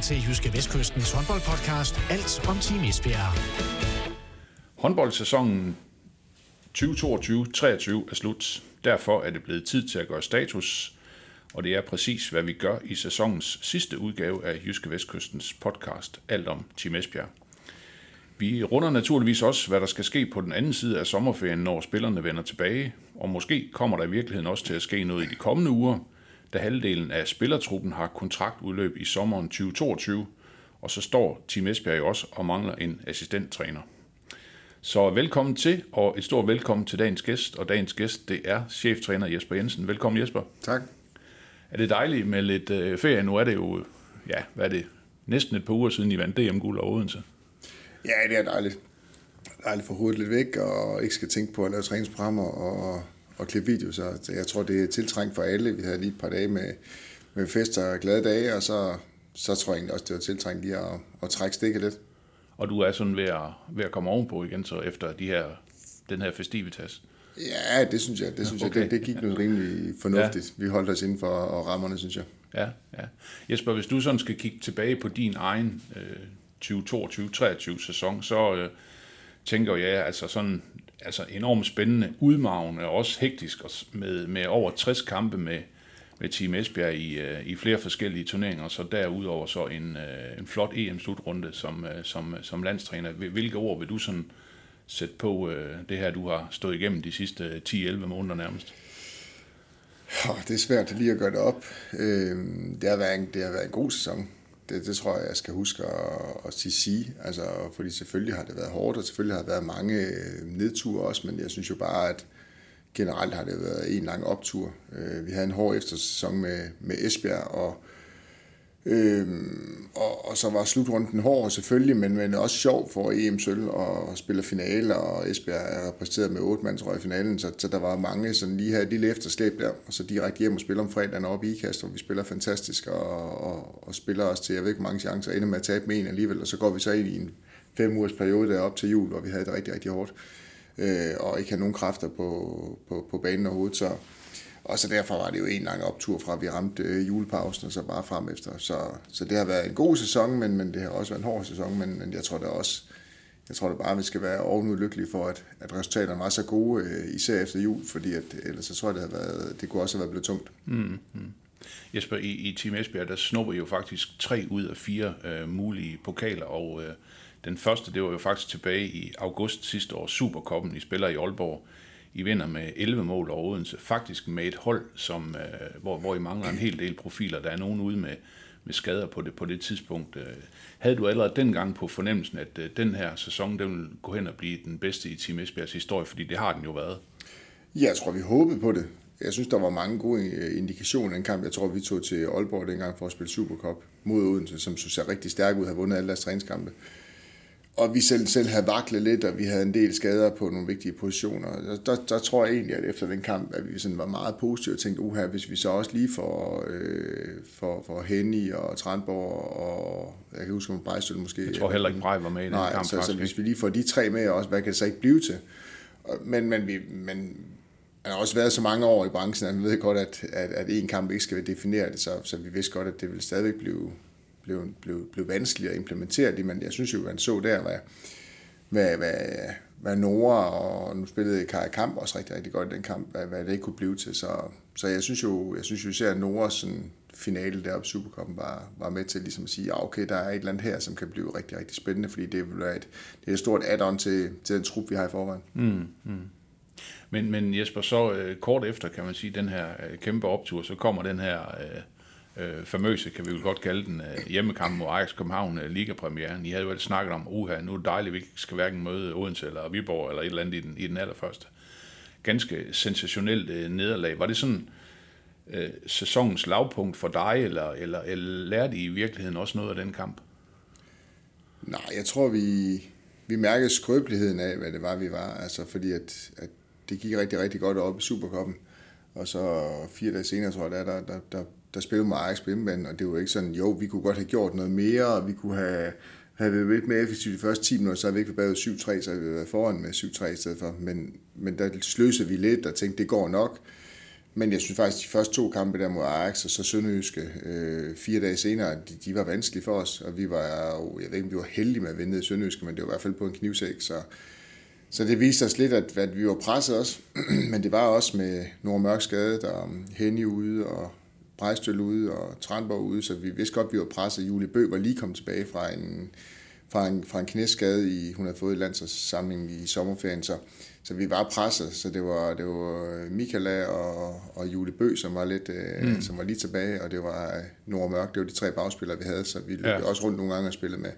lytter til Jyske Vestkystens håndboldpodcast Alt om Team Esbjerg. Håndboldsæsonen 2022-23 er slut. Derfor er det blevet tid til at gøre status, og det er præcis, hvad vi gør i sæsonens sidste udgave af Jyske Vestkystens podcast Alt om Team Esbjerg. Vi runder naturligvis også, hvad der skal ske på den anden side af sommerferien, når spillerne vender tilbage, og måske kommer der i virkeligheden også til at ske noget i de kommende uger, da halvdelen af spillertruppen har kontraktudløb i sommeren 2022, og så står Team Esbjerg jo også og mangler en assistenttræner. Så velkommen til, og et stort velkommen til dagens gæst, og dagens gæst, det er cheftræner Jesper Jensen. Velkommen Jesper. Tak. Er det dejligt med lidt øh, ferie? Nu er det jo, ja, hvad er det, næsten et par uger siden I vandt DM-guld over Odense. Ja, det er dejligt. Dejligt for hovedet lidt væk, og ikke skal tænke på at lave træningsprogrammer og, og klippe videoer. Så jeg tror, det er tiltrængt for alle. Vi havde lige et par dage med, med fester og glade dage, og så, så tror jeg egentlig også, det var tiltrængt lige at, at trække stikket lidt. Og du er sådan ved at, ved at komme ovenpå igen, så efter de her, den her festivitas. Ja, det synes jeg. Det, synes okay. jeg, det, det gik noget rimelig fornuftigt. Ja. Vi holdt os inden for rammerne, synes jeg. Ja, ja. Jesper, hvis du sådan skal kigge tilbage på din egen øh, 2022-23 sæson, så øh, tænker jeg, altså sådan altså enormt spændende, udmavende og også hektisk og med, med over 60 kampe med, med Team Esbjerg i, øh, i flere forskellige turneringer, så derudover så en, øh, en flot EM-slutrunde som, øh, som, som landstræner. Hvilke ord vil du sådan sætte på det her, du har stået igennem de sidste 10-11 måneder nærmest? Det er svært lige at gøre det op. Øhm, det har været en, det har været en god sæson. Det, det tror jeg, jeg skal huske at, at sige. Altså, fordi selvfølgelig har det været hårdt, og selvfølgelig har der været mange øh, nedture også, men jeg synes jo bare, at generelt har det været en lang optur. Øh, vi havde en hård eftersæson med, med Esbjerg, og, øh, og, og så var slutrunden hård selvfølgelig, men, men også sjov for EM Sølv og spille finale, og Esbjerg er repræsenteret med otte mands i finalen, så, så der var mange, sådan lige havde et lille efterslæb der, og så direkte hjem og spille om fredagen oppe i IKAST, hvor vi spiller fantastisk, og, og, og spiller os til, jeg ved ikke, mange chancer, ender med at tabe med en alligevel, og så går vi så ind i en fem ugers periode der op til jul, hvor vi havde det rigtig, rigtig hårdt øh, og ikke har nogen kræfter på, på, på banen overhovedet. Så, og så derfor var det jo en lang optur fra, at vi ramte øh, julepausen og så bare frem efter. Så, så det har været en god sæson, men, men det har også været en hård sæson, men, men jeg tror da også, jeg tror da bare, at vi skal være ovenud lykkelige for, at, at resultaterne var så gode, øh, især efter jul, fordi at, ellers så tror jeg, det, havde været, det kunne også have været blevet tungt. Mm, mm. Jesper, i, i Team Esbjerg, der snupper I jo faktisk tre ud af fire øh, mulige pokaler, og øh, den første, det var jo faktisk tilbage i august sidste år, Superkoppen, I spiller i Aalborg. I vinder med 11 mål over Odense, faktisk med et hold, som, øh, hvor, hvor I mangler en hel del profiler. Der er nogen ude med, med skader på det, på det tidspunkt. Øh, havde du allerede dengang på fornemmelsen, at øh, den her sæson, den ville gå hen og blive den bedste i Team Esbjergs historie, fordi det har den jo været? Ja, jeg tror, vi håbede på det. Jeg synes, der var mange gode øh, indikationer i den kamp. Jeg tror, vi tog til Aalborg dengang for at spille Supercup mod Odense, som så ser rigtig stærk ud, har vundet alle deres træningskampe og vi selv, selv havde vaklet lidt, og vi havde en del skader på nogle vigtige positioner. Der, der, der tror jeg egentlig, at efter den kamp, at vi sådan var meget positive og tænkte, uha, hvis vi så også lige får, øh, for, for Henny og Trandborg og jeg kan huske, om Brejstøl måske. Jeg tror heller ikke, Brej var med i den nej, kamp. Så, så, hvis vi lige får de tre med også, hvad kan det så ikke blive til? Men, men, vi, men han har også været så mange år i branchen, at han ved godt, at, at, at en kamp ikke skal definere det, så, så vi vidste godt, at det vil stadigvæk blive, blev, blev, blev vanskeligt at implementere det, men jeg synes jo, man så der, hvad, hvad, hvad, hvad Nora, og nu spillede Kai Kamp også rigtig, rigtig godt i den kamp, hvad, hvad det ikke kunne blive til. Så, så jeg synes jo, jeg synes jo især, at Noras sådan, finale deroppe i Supercupen var, var med til ligesom at sige, ja, okay, der er et eller andet her, som kan blive rigtig, rigtig spændende, fordi det vil være et, det er et stort add-on til, til den trup, vi har i forvejen. Mm, mm. Men, men Jesper, så øh, kort efter, kan man sige, den her øh, kæmpe optur, så kommer den her øh, øh, famøse, kan vi vel godt kalde den, øh, hjemmekamp mod Ajax København, øh, ligapremieren. I havde jo altid snakket om, uha, nu er det dejligt, at vi ikke skal hverken møde Odense eller Viborg eller et eller andet i den, i den allerførste. Ganske sensationelt øh, nederlag. Var det sådan øh, sæsonens lavpunkt for dig, eller, eller, eller lærte I i virkeligheden også noget af den kamp? Nej, jeg tror, vi, vi mærkede skrøbeligheden af, hvad det var, vi var. Altså, fordi at, at det gik rigtig, rigtig godt op i Superkoppen. Og så fire dage senere, tror jeg, der, der, der, der der spillede med Ajax på hjemmebane, og det var ikke sådan, jo, vi kunne godt have gjort noget mere, og vi kunne have, have været lidt mere effektivt de første 10 minutter, så havde vi ikke været 7-3, så havde vi været foran med 7-3 i stedet for. Men, men der sløsede vi lidt og tænkte, det går nok. Men jeg synes faktisk, at de første to kampe der mod Ajax og så Sønderjyske, øh, fire dage senere, de, de var vanskelige for os, og vi var, jo, jeg ved ikke, om vi var heldige med at vinde i Sønderjyske, men det var i hvert fald på en knivsæk, så, så det viste os lidt, at, at vi var presset også, men det var også med Nord Mørk skade, der um, Henny ude, og Brejstøl ude, og Trandborg ude, så vi vidste godt, at vi var presset. Julie Bø var lige kommet tilbage fra en, fra en, fra en knæskade, i, hun havde fået i landsholdssamlingen i sommerferien, så, så vi var presset, så det var, det var Michaela og, og Julie Bø, som var, lidt, øh, mm. som var lige tilbage, og det var Nord Mørk, det var de tre bagspillere, vi havde, så vi løb ja. også rundt nogle gange og spillede med,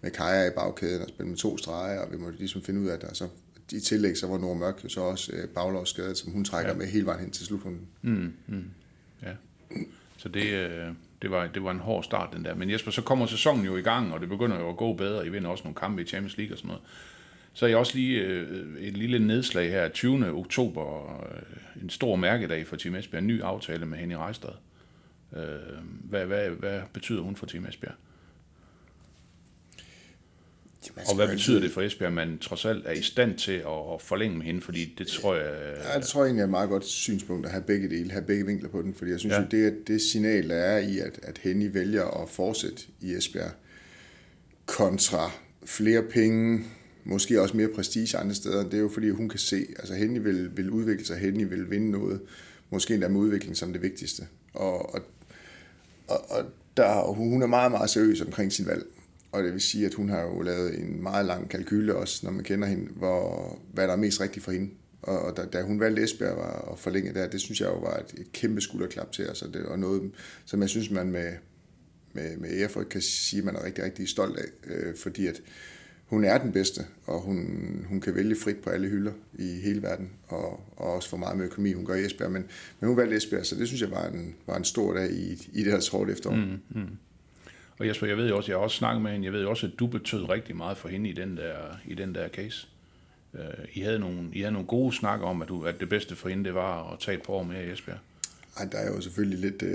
med Kaja i bagkæden og spillede med to streger, og vi måtte ligesom finde ud af det, og så i tillæg så var Nord Mørk jo så også øh, baglovsskadet, som hun trækker ja. med hele vejen hen til slutrunden. Mm, mm. Så det, øh, det, var, det var en hård start, den der. Men Jesper, så kommer sæsonen jo i gang, og det begynder jo at gå bedre. I vinder også nogle kampe i Champions League og sådan noget. Så er jeg også lige øh, et lille nedslag her. 20. oktober, øh, en stor mærkedag for Team Esbjerg. En ny aftale med Henny Rejstad. Øh, hvad, hvad, hvad betyder hun for Team Esbjerg? Og hvad betyder det for Esbjerg, at man trods alt er i stand til at forlænge med hende? Fordi det tror jeg... Ja, det tror jeg egentlig er et meget godt synspunkt at have begge dele, have begge vinkler på den. Fordi jeg synes ja. jo, det, det signal, der er i, at, at Henny vælger at fortsætte i Esbjerg, kontra flere penge, måske også mere prestige andre steder, det er jo fordi, hun kan se, altså Henny vil, vil udvikle sig, Henny vil vinde noget, måske endda med udvikling som det vigtigste. Og, og, og, og der, hun er meget, meget seriøs omkring sin valg. Og det vil sige, at hun har jo lavet en meget lang kalkyle også, når man kender hende, hvor, hvad der er mest rigtigt for hende. Og da, da hun valgte Esbjerg var at forlænge der, det synes jeg jo var et, et kæmpe skulderklap til os. Og det og noget, som jeg synes, man med, med, med Erfurt kan sige, at man er rigtig, rigtig stolt af. Øh, fordi at hun er den bedste, og hun, hun kan vælge frit på alle hylder i hele verden, og, og også for meget med økonomi, hun gør i Esbjerg. Men, men hun valgte Esbjerg, så det synes jeg var en, var en stor dag i, i det her tråd efterår. Mm, mm. Og Jesper, jeg ved også, jeg har også snakket med hende, jeg ved også, at du betød rigtig meget for hende i den der, i den der case. Uh, I, havde nogle, I havde nogle gode snakker om, at, du, at det bedste for hende, det var at tage et par år mere i Esbjerg. Ej, der er jo selvfølgelig lidt... Øh,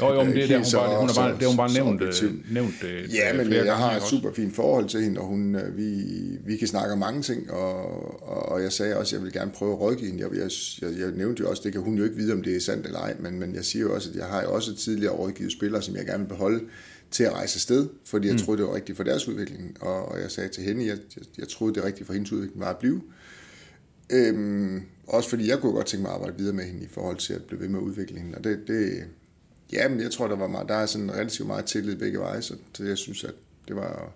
jo, jo, men det er der, hun bare, hun har bare, det hun bare nævnt, øh, nævnt øh, Ja, men jeg har et super fint forhold til hende, og hun, øh, vi, vi kan snakke om mange ting, og, og, og jeg sagde også, at jeg vil gerne prøve at rådgive hende. Jeg, jeg, jeg, jeg nævnte jo også, det kan hun jo ikke vide, om det er sandt eller ej, men, men jeg siger jo også, at jeg har jo også tidligere rådgivet spillere, som jeg gerne vil beholde, til at rejse afsted, fordi jeg mm. troede, det var rigtigt for deres udvikling. Og, og jeg sagde til hende, at jeg, jeg, jeg troede, det var rigtigt for hendes udvikling var at blive. Øhm, også fordi jeg kunne godt tænke mig at arbejde videre med hende i forhold til at blive ved med udviklingen. Og det, det ja, men jeg tror, der var meget, der er sådan relativt meget tillid begge veje, så jeg synes, at det var,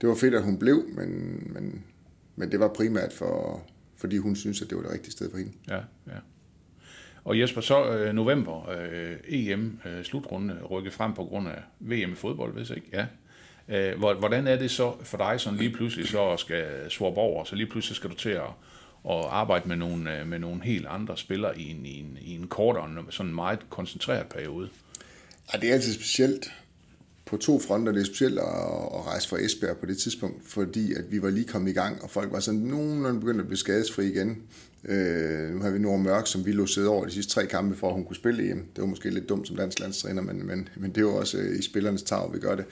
det var fedt, at hun blev, men, men, men det var primært for, fordi hun synes, at det var det rigtige sted for hende. Ja, ja. Og Jesper, så øh, november, øh, EM øh, slutrunde øh, rykket frem på grund af VM i fodbold, hvis ikke? Ja. Øh, hvordan er det så for dig, sådan lige pludselig så skal swap over, så lige pludselig skal du til at, at arbejde med nogle, øh, med nogle helt andre spillere i en, i en, i en kortere, sådan meget koncentreret periode? Ja, det er altid specielt på to fronter. Det er specielt at, at rejse fra Esbjerg på det tidspunkt, fordi at vi var lige kommet i gang, og folk var sådan nogenlunde begyndt at blive skadesfri igen. Øh, nu har vi Nora Mørk, som vi lå sidde over de sidste tre kampe, for at hun kunne spille hjem. Det var måske lidt dumt som dansk landstræner, men, men, men det var også øh, i spillernes tag, vi gør det.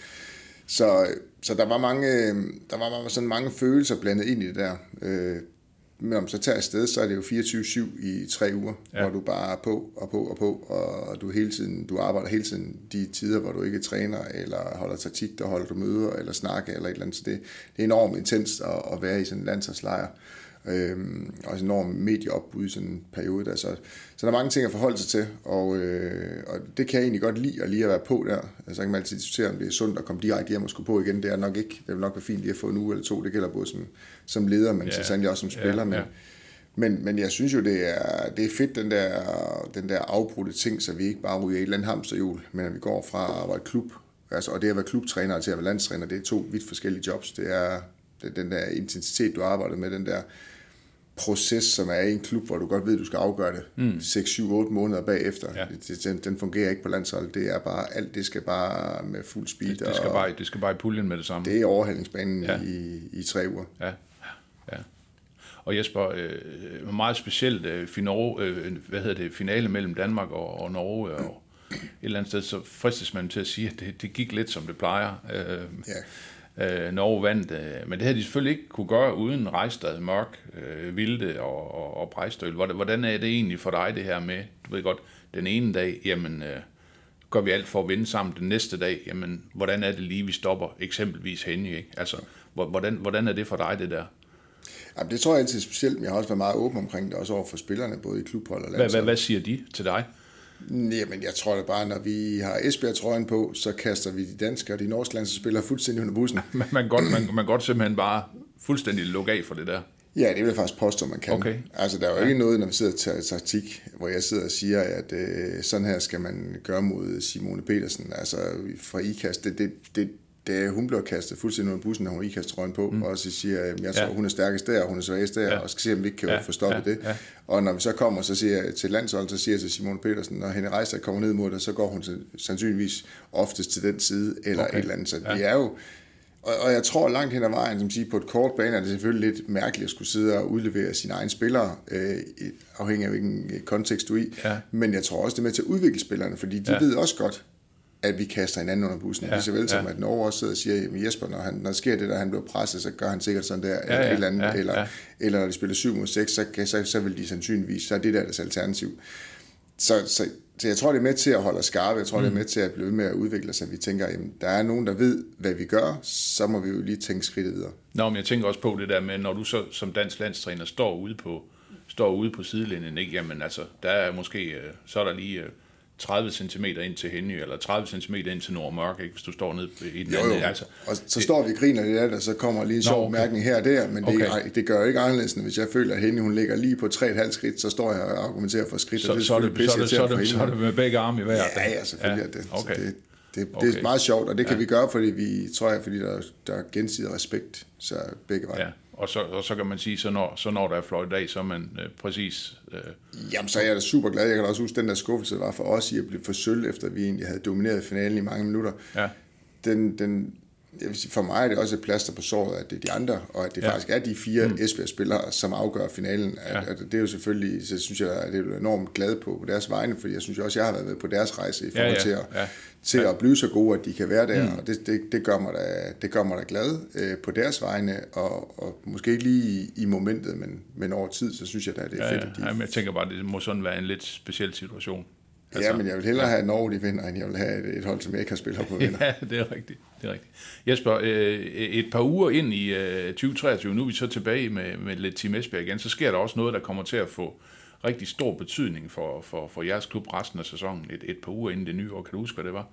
Så, så der var mange, øh, der var sådan mange følelser blandet ind i det der. Øh, men om så tager afsted, så er det jo 24-7 i tre uger, ja. hvor du bare er på og på og på, og du hele tiden, du arbejder hele tiden de tider, hvor du ikke træner, eller holder taktik, der holder du møder, eller snakke, eller et eller andet. Så det, det er enormt intenst at, at være i sådan en landsholdslejr. Øhm, også enormt medieopbud i sådan en periode der. Så, så der er mange ting at forholde sig til, og, øh, og det kan jeg egentlig godt lide at lige at være på der. Altså, så kan man altid diskutere, om det er sundt at komme direkte hjem og skulle på igen. Det er nok ikke. Det vil nok være fint lige at få en uge eller to. Det gælder både som, som leder, men yeah. så sandelig også som spiller. Yeah, yeah. Men, men, men jeg synes jo, det er, det er fedt, den der, den der afbrudte ting, så vi ikke bare ryger i et eller andet hamsterhjul, men at vi går fra at arbejde klub, altså, og det at være klubtræner til at være landstræner, det er to vidt forskellige jobs. Det er den der intensitet, du arbejder med, den der proces, som er i en klub, hvor du godt ved, at du skal afgøre det mm. 6, 7, 8 måneder bagefter. Ja. Den, den fungerer ikke på landsholdet. Det er bare, alt det skal bare med fuld speed. Det, det, skal, bare, det skal bare i puljen med det samme. Det er overhældingsbanen ja. i, i tre uger. Ja, ja. Og Jesper, øh, meget specielt øh, finale, øh, hvad hedder det, finale mellem Danmark og, og Norge, og et eller andet sted, så fristes man til at sige, at det, det gik lidt som det plejer. Øh, ja Øh, Norge vandt, øh, men det havde de selvfølgelig ikke kunne gøre uden Rejstad, Mørk, øh, Vilde og, og, og Brejstøl. Hvordan er det egentlig for dig det her med, du ved godt, den ene dag, jamen øh, gør vi alt for at vinde sammen, den næste dag, jamen hvordan er det lige, vi stopper eksempelvis Henny, ikke? Altså, hvordan, hvordan er det for dig det der? Jamen, det tror jeg altid specielt, men jeg har også været meget åben omkring det, også over for spillerne, både i klubhold og landshold. Hvad, hvad, hvad siger de til dig? Jamen, jeg tror da bare, når vi har Esbjerg-trøjen på, så kaster vi de danske og de norske spiller fuldstændig under bussen. man, man, godt, man, man godt simpelthen bare fuldstændig lukke af for det der. Ja, det vil jeg faktisk påstå, man kan. Okay. Altså, der er jo ja. ikke noget, når vi sidder til taktik, hvor jeg sidder og siger, at øh, sådan her skal man gøre mod Simone Petersen, altså fra IKAST. Det, det, det, det, hun bliver kastet fuldstændig under bussen, når hun ikke trøjen på, mm. og så siger, jeg tror, ja. hun er stærkest der, og hun er svagest der, ja. og skal se, om vi ikke kan ja. få stoppet ja. det. Ja. Og når vi så kommer, så siger jeg til landshold, så siger jeg til Simon Petersen, når Henrik Rejser kommer ned mod dig, så går hun sandsynligvis oftest til den side, eller okay. et eller andet. Så ja. det er jo, og, og jeg tror langt hen ad vejen, som siger, på et kort bane er det selvfølgelig lidt mærkeligt at skulle sidde og udlevere sine egne spillere, øh, afhængig af hvilken kontekst du er i. Ja. Men jeg tror også, det er med til at udvikle spillerne, fordi de ja. ved også godt, at vi kaster hinanden under bussen. Ja, Lige så vel som ja. at Norge også sidder og siger, at Jesper, når, han, når der sker det der, han bliver presset, så gør han sikkert sådan der, ja, eller, ja, eller, andet, ja, eller, ja. eller når de spiller 7 mod 6, så, så, så vil de sandsynligvis, så er det der deres alternativ. Så, så, så jeg tror, det er med til at holde os skarpe. Jeg tror, mm. det er med til at blive med at udvikle sig. Vi tænker, at der er nogen, der ved, hvad vi gør, så må vi jo lige tænke skridtet videre. Nå, men jeg tænker også på det der med, når du så som dansk landstræner står ude på, står ude på sidelinjen, ikke? Jamen altså, der er måske, øh, så er der lige øh, 30 cm ind til Henny, eller 30 cm ind til Nordmørk, ikke, hvis du står ned i den jo, anden. Jo. Altså, og så det, står vi og griner lidt af det, og så kommer lige en sjov okay. mærkning her og der, men det, okay. det gør jo ikke anderledes, end hvis jeg føler, at Henny hun ligger lige på 3,5 skridt, så står jeg og argumenterer for skridt, så, og det er så, det, så, det, så, det, så er det med begge arme i hver. Ja, ja, selvfølgelig ja. er det. Okay. Så det, det, okay. det er meget sjovt, og det kan ja. vi gøre, fordi vi tror jeg, fordi der, der er gensidig respekt, så begge veje. Ja og så, og så kan man sige, så når, så når der er fløjt dag, så er man øh, præcis... Øh, Jamen, så er jeg da super glad. Jeg kan da også huske, den der skuffelse var for os i at blive for sølv, efter vi egentlig havde domineret finalen i mange minutter. Ja. Den, den, jeg vil sige, for mig er det også et plaster på såret, at det er de andre, og at det ja. faktisk er de fire mm. Esbjerg-spillere, som afgør finalen. At, ja. at det er jo selvfølgelig, så synes jeg, at det er enormt glad på, på deres vegne, fordi jeg synes også, jeg har været med på deres rejse i forhold ja, ja. til, at, ja. til at blive så gode, at de kan være der, mm. og det, det, det, gør mig da, det gør mig da glad øh, på deres vegne, og, og måske ikke lige i, i momentet, men, men over tid, så synes jeg da, det er ja, fedt. Ja. At de... ja, men jeg tænker bare, det må sådan være en lidt speciel situation. Altså, ja, men jeg vil hellere ja. have Norge, de vinder, end jeg vil have et, et hold, som jeg ikke har spillet på vinder. ja, det er rigtigt. Det er rigtigt. Jesper, øh, et par uger ind i øh, 2023, nu er vi så tilbage med, med lidt Team Esbjerg igen, så sker der også noget, der kommer til at få rigtig stor betydning for, for, for jeres klub resten af sæsonen, et, et par uger inden det nye år. Kan du huske, hvad det var?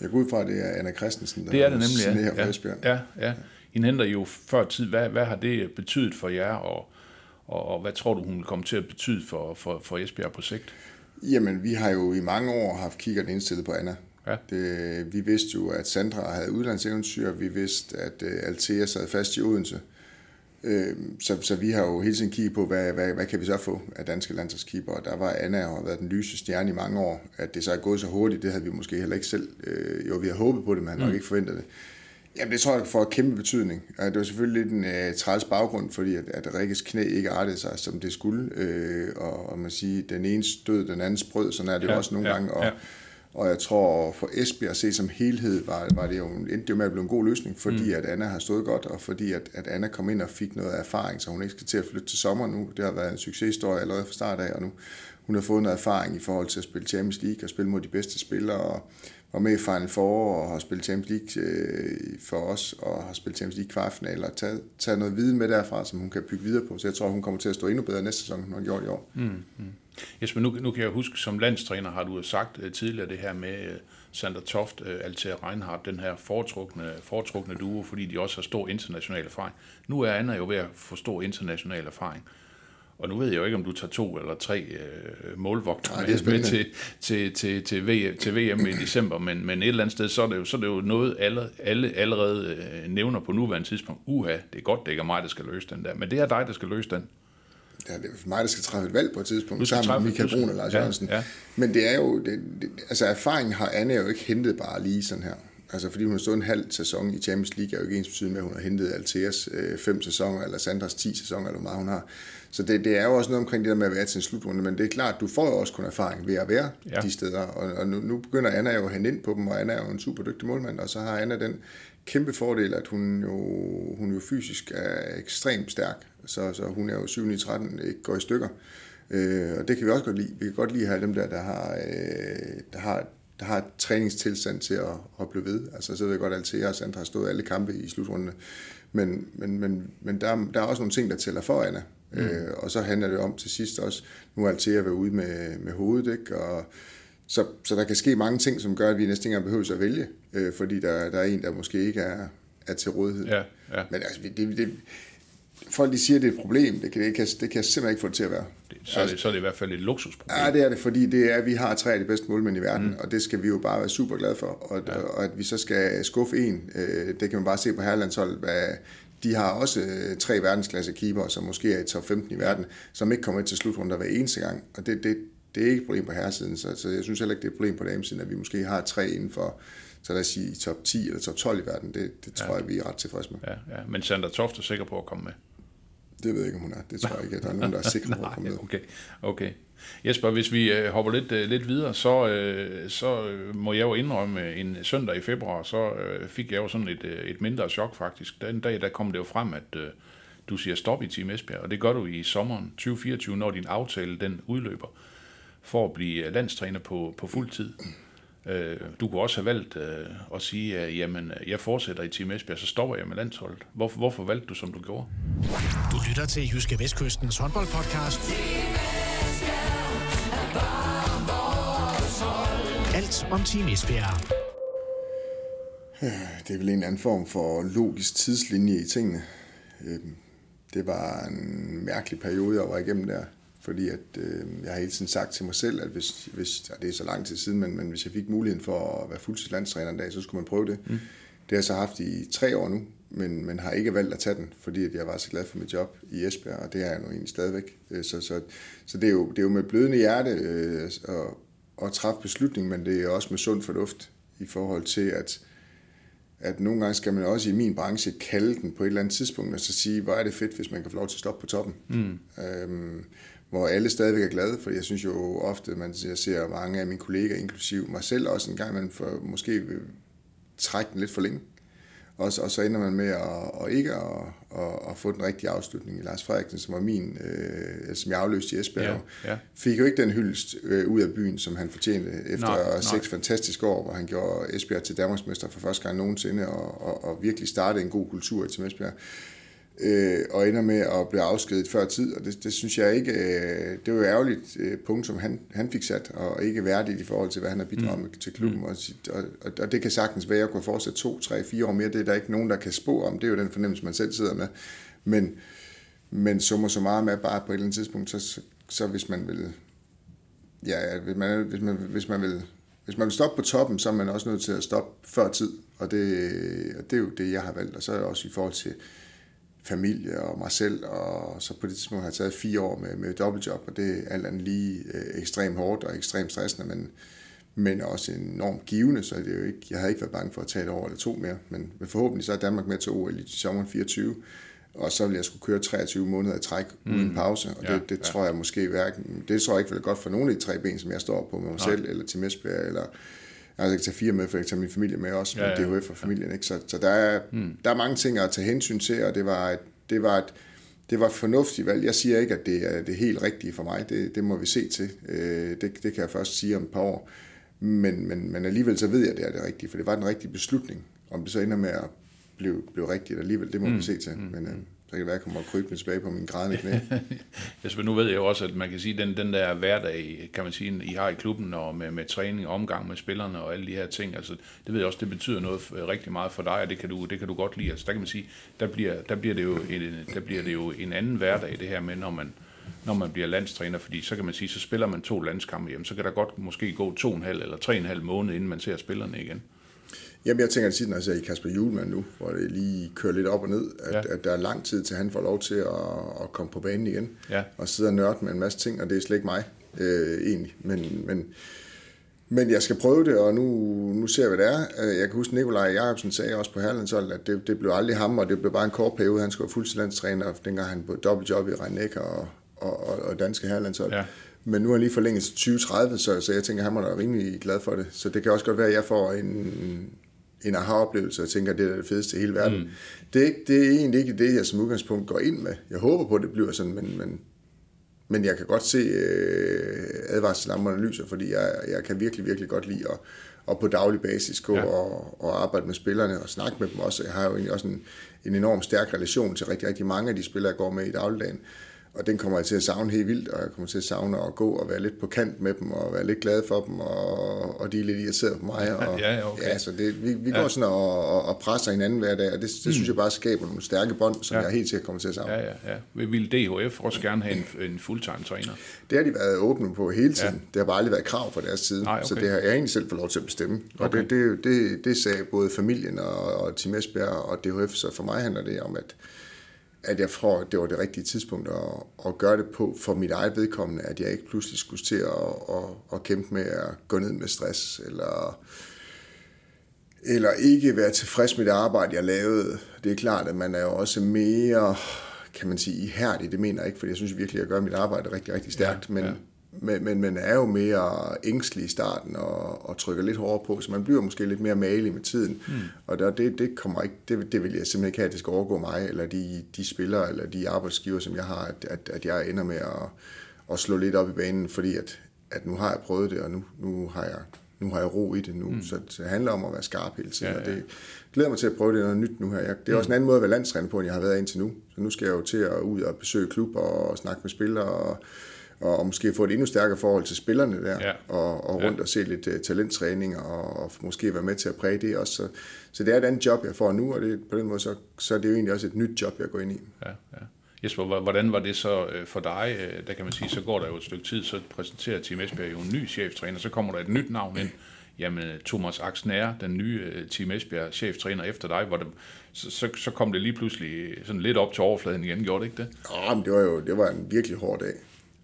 Jeg går ud fra, at det er Anna Christensen, der det er det nemlig, ja. ja, Esbjerg. Ja, ja. I henter jo før tid. Hvad, hvad har det betydet for jer, og, og, og hvad tror du, hun kommer til at betyde for, for, for Esbjerg på sigt? Jamen, vi har jo i mange år haft kiggerne indstillet på Anna. Ja. Det, vi vidste jo, at Sandra havde udlandseventyr. Vi vidste, at uh, Altea sad fast i Odense. Uh, så, så vi har jo hele tiden kigget på, hvad, hvad, hvad kan vi så få af danske landsholdskeeper. Der var Anna og har været den lyse stjerne i mange år. At det så er gået så hurtigt, det havde vi måske heller ikke selv. Uh, jo, vi har håbet på det, men mm. nok ikke forventet det. Jamen, det tror jeg får kæmpe betydning. Det var selvfølgelig lidt en uh, træls baggrund, fordi at, at Rikkes knæ ikke artede sig, som det skulle. Uh, og, og man siger, den ene stød, den anden sprød, sådan er det ja, også nogle ja, gange. Og, ja. og jeg tror, for Esbjerg at se som helhed, var, var det jo, endte det jo med at blive en god løsning, fordi mm. at Anna har stået godt, og fordi at, at Anna kom ind og fik noget erfaring, så hun ikke skal til at flytte til sommer nu. Det har været en succeshistorie allerede fra start af, og nu hun har fået noget erfaring i forhold til at spille Champions League og spille mod de bedste spillere, og var med i Final Four og har spillet Champions League øh, for os, og har spillet Champions League kvartfinaler, og taget, taget noget viden med derfra, som hun kan bygge videre på. Så jeg tror, hun kommer til at stå endnu bedre næste sæson, end hun har gjort i år. Mm, mm. Jesper, nu, nu kan jeg huske, som landstræner har du sagt øh, tidligere det her med uh, Sander Toft, uh, Altair Reinhardt, den her foretrukne, foretrukne duo, fordi de også har stor international erfaring. Nu er Anna jo ved at få stor international erfaring. Og nu ved jeg jo ikke, om du tager to eller tre øh, målvogter med, med til, til, til, til, VM, til VM i december, men, men et eller andet sted, så er det jo, så er det jo noget, alle, alle allerede øh, nævner på nuværende tidspunkt. Uha, det er godt, det ikke er mig, der skal løse den der. Men det er dig, der skal løse den. Ja, det er mig, der skal træffe et valg på et tidspunkt, sammen med Michael Brun og Lars ja, Jørgensen. Ja. Men det er jo, det, det, altså erfaringen har Anne jo ikke hentet bare lige sådan her. Altså fordi hun har stået en halv sæson i Champions League, er jo ikke ens betydende med, at hun har hentet Alteas øh, fem sæsoner, eller Sandras 10 sæsoner, eller hvor meget hun har. Så det, det er jo også noget omkring det der med at være til en slutrunde, men det er klart, du får jo også kun erfaring ved at være ja. de steder, og, og nu, nu begynder Anna jo at hente ind på dem, og Anna er jo en super dygtig målmand, og så har Anna den kæmpe fordel, at hun jo, hun jo fysisk er ekstremt stærk, så, så hun er jo 7 13 ikke går i stykker. Øh, og det kan vi også godt lide. Vi kan godt lide at have dem der, der har, øh, der har der har et træningstilstand til at, at blive ved. Altså, så ved jeg godt, at Altea og Sandra har stået alle kampe i slutrundene. Men, men, men, men der, der er også nogle ting, der tæller for Anna. Mm. Øh, og så handler det om til sidst også, nu er Altea været ude med, med hovedet, ikke? Og, så, så der kan ske mange ting, som gør, at vi næsten ikke engang behøver at vælge, øh, fordi der, der er en, der måske ikke er, er til rådighed. Ja, ja. Men altså, det, det, folk de siger, at det er et problem. Det kan, det kan, det kan jeg simpelthen ikke få det til at være. Det, så, er det, så er det i hvert fald et luksusproblem. Ja, det er det, fordi det er, at vi har tre af de bedste målmænd i verden, mm. og det skal vi jo bare være super glade for. Og, ja. og at vi så skal skuffe en, øh, det kan man bare se på herlandshold, hvad, de har også øh, tre verdensklasse keeper, som måske er i top 15 i verden, som ikke kommer til slutrunden hver eneste gang. Og det, det, det er ikke et problem på herresiden, så, så jeg synes heller ikke, det er et problem på damesiden, at vi måske har tre inden for, så lad os sige, top 10 eller top 12 i verden. Det, det tror ja. jeg, vi er ret tilfredse med. Ja, ja. Men Sander Toft er sikker på at komme med? Det ved jeg ikke, om hun er. Det tror jeg ikke, at der er nogen, der er sikre på at komme med. Okay, okay. Jesper, hvis vi øh, hopper lidt, øh, lidt videre, så, øh, så må jeg jo indrømme, en søndag i februar, så fik jeg jo sådan et, et mindre chok faktisk. Den dag, der kom det jo frem, at du siger stop i Team Esbjerg, og det gør du i sommeren 2024, når din aftale den udløber, for at blive landstræner på, på fuld tid. Øh, du kunne også have valgt øh, at sige, at jamen, jeg fortsætter i Team Esbjerg, så stopper jeg med landsholdet. Hvorfor, hvorfor valgte du, som du gjorde? Du lytter til Jyske Vestkystens håndboldpodcast. Alt om Team Esbjerg. Det er vel en anden form for logisk tidslinje i tingene. Øhm, det var en mærkelig periode, jeg var igennem der fordi at, øh, jeg har hele tiden sagt til mig selv, at hvis, hvis ja, det er så lang tid siden, men, men hvis jeg fik muligheden for at være fuldtidslandstræner en dag, så skulle man prøve det. Mm. Det har jeg så haft i tre år nu, men, men har ikke valgt at tage den, fordi at jeg var så glad for mit job i Esbjerg, og det er jeg nu egentlig stadigvæk. Øh, så, så, så det, er jo, det er jo med blødende hjerte øh, at, at træffe beslutning, men det er også med sund fornuft i forhold til, at, at nogle gange skal man også i min branche kalde den på et eller andet tidspunkt, og så sige, hvor er det fedt, hvis man kan få lov til at stoppe på toppen. Mm. Øhm, hvor alle stadigvæk er glade, for jeg synes jo ofte, man jeg ser mange af mine kolleger, inklusiv mig selv også en gang, man for, måske trække den lidt for længe. Og, og så ender man med at, og ikke at, at, at få den rigtige afslutning. Lars Frederiksen, som var min, øh, som jeg afløste i Esbjerg, ja, ja. fik jo ikke den hyldest øh, ud af byen, som han fortjente efter nej, seks nej. fantastiske år, hvor han gjorde Esbjerg til Danmarksmester for første gang nogensinde, og, og, og virkelig startede en god kultur til Esbjerg øh, og ender med at blive afskedet før tid, og det, det synes jeg ikke, øh, det var jo ærgerligt øh, punkt, som han, han fik sat, og ikke værdigt i forhold til, hvad han har bidraget mm. til klubben, mm. og, og, og det kan sagtens være, at jeg kunne fortsætte to, tre, fire år mere, det er der ikke nogen, der kan spå om, det er jo den fornemmelse, man selv sidder med, men, men summer så meget med bare på et eller andet tidspunkt, så, så, så hvis man vil, ja, hvis man, hvis man, hvis man vil hvis man vil stoppe på toppen, så er man også nødt til at stoppe før tid, og det, og det er jo det, jeg har valgt. Og så er det også i forhold til, familie og mig selv, og så på det tidspunkt har jeg taget fire år med, med dobbeltjob, og det er alt andet lige øh, ekstremt hårdt og ekstremt stressende, men, men også enormt givende, så det er jo ikke, jeg havde ikke været bange for at tage et år eller to mere, men, men forhåbentlig så er Danmark med til OL i sommeren 24, og så vil jeg skulle køre 23 måneder i træk mm. uden pause, og det, det ja. tror jeg måske hverken, det tror jeg ikke vil godt for nogle af de tre ben, som jeg står på med mig Nej. selv, eller til Mesbjerg, eller Altså, jeg kan tage fire med, for jeg kan tage min familie med også, ja, ja. DHF og familien. Ikke? Så, så der, er, mm. der er mange ting at tage hensyn til, og det var et, det var et, det var et fornuftigt valg. Jeg siger ikke, at det er det helt rigtige for mig. Det, det må vi se til. Øh, det, det kan jeg først sige om et par år. Men, men, men alligevel så ved jeg, at det er det rigtige, for det var den rigtige beslutning. Om det så ender med at blive, blive rigtigt alligevel, det må mm. vi se til. Mm. Men, øh, der kan være, at jeg kommer krybende tilbage på min grædende knæ. Jeg nu ved jeg jo også, at man kan sige, den, den der hverdag, kan man sige, I har i klubben, og med, med træning, og omgang med spillerne og alle de her ting, altså, det ved jeg også, det betyder noget rigtig meget for dig, og det kan du, det kan du godt lide. Altså, der kan man sige, der bliver, der bliver, det, jo en, der bliver det jo en anden hverdag, det her med, når man, når man bliver landstræner, fordi så kan man sige, så spiller man to landskampe hjem, så kan der godt måske gå to og en halv eller tre og en halv måned, inden man ser spillerne igen. Jamen, jeg tænker at når jeg ser i Kasper Julemand nu, hvor det lige kører lidt op og ned, at, ja. at der er lang tid til, han får lov til at, at komme på banen igen, ja. og sidde og nørde med en masse ting, og det er slet ikke mig, øh, egentlig. Men, men, Men jeg skal prøve det, og nu, nu ser vi, hvad det er. Øh, Jeg kan huske, Nikolaj Jacobsen sagde også på Herlandshold, at det, det blev aldrig ham, og det blev bare en kort periode. Han skulle være fuldstændiglandstræner, dengang han på dobbelt job i rhein og, og, og, og danske herlandshold. Ja. Men nu er han lige forlænget til 2030, så, så jeg tænker, at han må da være rimelig glad for det. Så det kan også godt være, at jeg får en, en aha-oplevelse, og tænker, at det er det fedeste i hele verden. Mm. Det, er ikke, det er egentlig ikke det, jeg som udgangspunkt går ind med. Jeg håber på, at det bliver sådan, men, men, men jeg kan godt se øh, advarselslamperne lyser, fordi jeg, jeg kan virkelig, virkelig godt lide at, at på daglig basis gå Ja. og, og arbejde med spillerne og snakke med dem også. Jeg har jo egentlig også en, en enorm stærk relation til rigtig, rigtig mange af de spillere, jeg går med i dagligdagen. Og den kommer jeg til at savne helt vildt, og jeg kommer til at savne at gå og være lidt på kant med dem, og være lidt glad for dem, og, og de er lidt irriteret på mig. Og, Ja, ja, okay. ja, så det, vi, vi går sådan og, og, og presser hinanden hver dag, og det, det synes jeg bare skaber nogle stærke bånd, som Ja. ja. jeg helt sikkert kommer til at savne. Ja, ja, ja. Vil DHF også gerne have en, en fulltime træner? Det har de været åbne på hele tiden. Ja. Ja. Det har bare aldrig været krav fra deres side. Nej, okay. Så det har jeg egentlig selv fået lov til at bestemme. Og Okay. det, det, det, det sagde både familien og, og Team Esbjerg og DHF, så for mig handler det om, at, at jeg tror, at det var det rigtige tidspunkt at, at gøre det på for mit eget vedkommende, at jeg ikke pludselig skulle til at, at, at kæmpe med at gå ned med stress, eller, eller ikke være tilfreds med det arbejde, jeg lavede. Det er klart, at man er jo også mere, kan man sige, ihærdig. Det mener jeg ikke, for jeg synes virkelig, at jeg gør mit arbejde rigtig, rigtig stærkt. Ja, men, ja. Men, men man er jo mere ængstelig i starten og, og trykker lidt hårdere på, så man bliver måske lidt mere malig med tiden. Mm. Og der, det, det, kommer ikke, det, det vil jeg simpelthen ikke have, at det skal overgå mig, eller de, de spillere, eller de arbejdsgiver, som jeg har, at, at, at jeg ender med at, at slå lidt op i banen, fordi at, at nu har jeg prøvet det, og nu, nu har jeg nu har jeg ro i det nu, mm. så det handler om at være skarp hele tiden, Ja, ja, og det glæder mig til at prøve det noget nyt nu her. Jeg, det er også en anden måde at være landstræner på, end jeg har været indtil nu. Så nu skal jeg jo til at ud og besøge klub og snakke med spillere, og, og, og måske få et endnu stærkere forhold til spillerne der, Ja. og, og Ja. rundt og se lidt uh, talenttræning, og, og måske være med til at præge det også. Så, så det er et andet job, jeg får nu, og det, på den måde, så, så er det jo egentlig også et nyt job, jeg går ind i. Ja, ja. Jesper, hvor- hvordan var det så øh, for dig? Øh, Der kan man sige, så går der jo et stykke tid, så præsenterer Team Esbjerg jo en ny cheftræner, så kommer der et nyt navn ind. Jamen, Thomas Axner, den nye Team Esbjerg cheftræner efter dig, hvor det, så, så, så kom det lige pludselig sådan lidt op til overfladen igen, gjorde det ikke det? Nå, men det var jo det var en virkelig hård dag.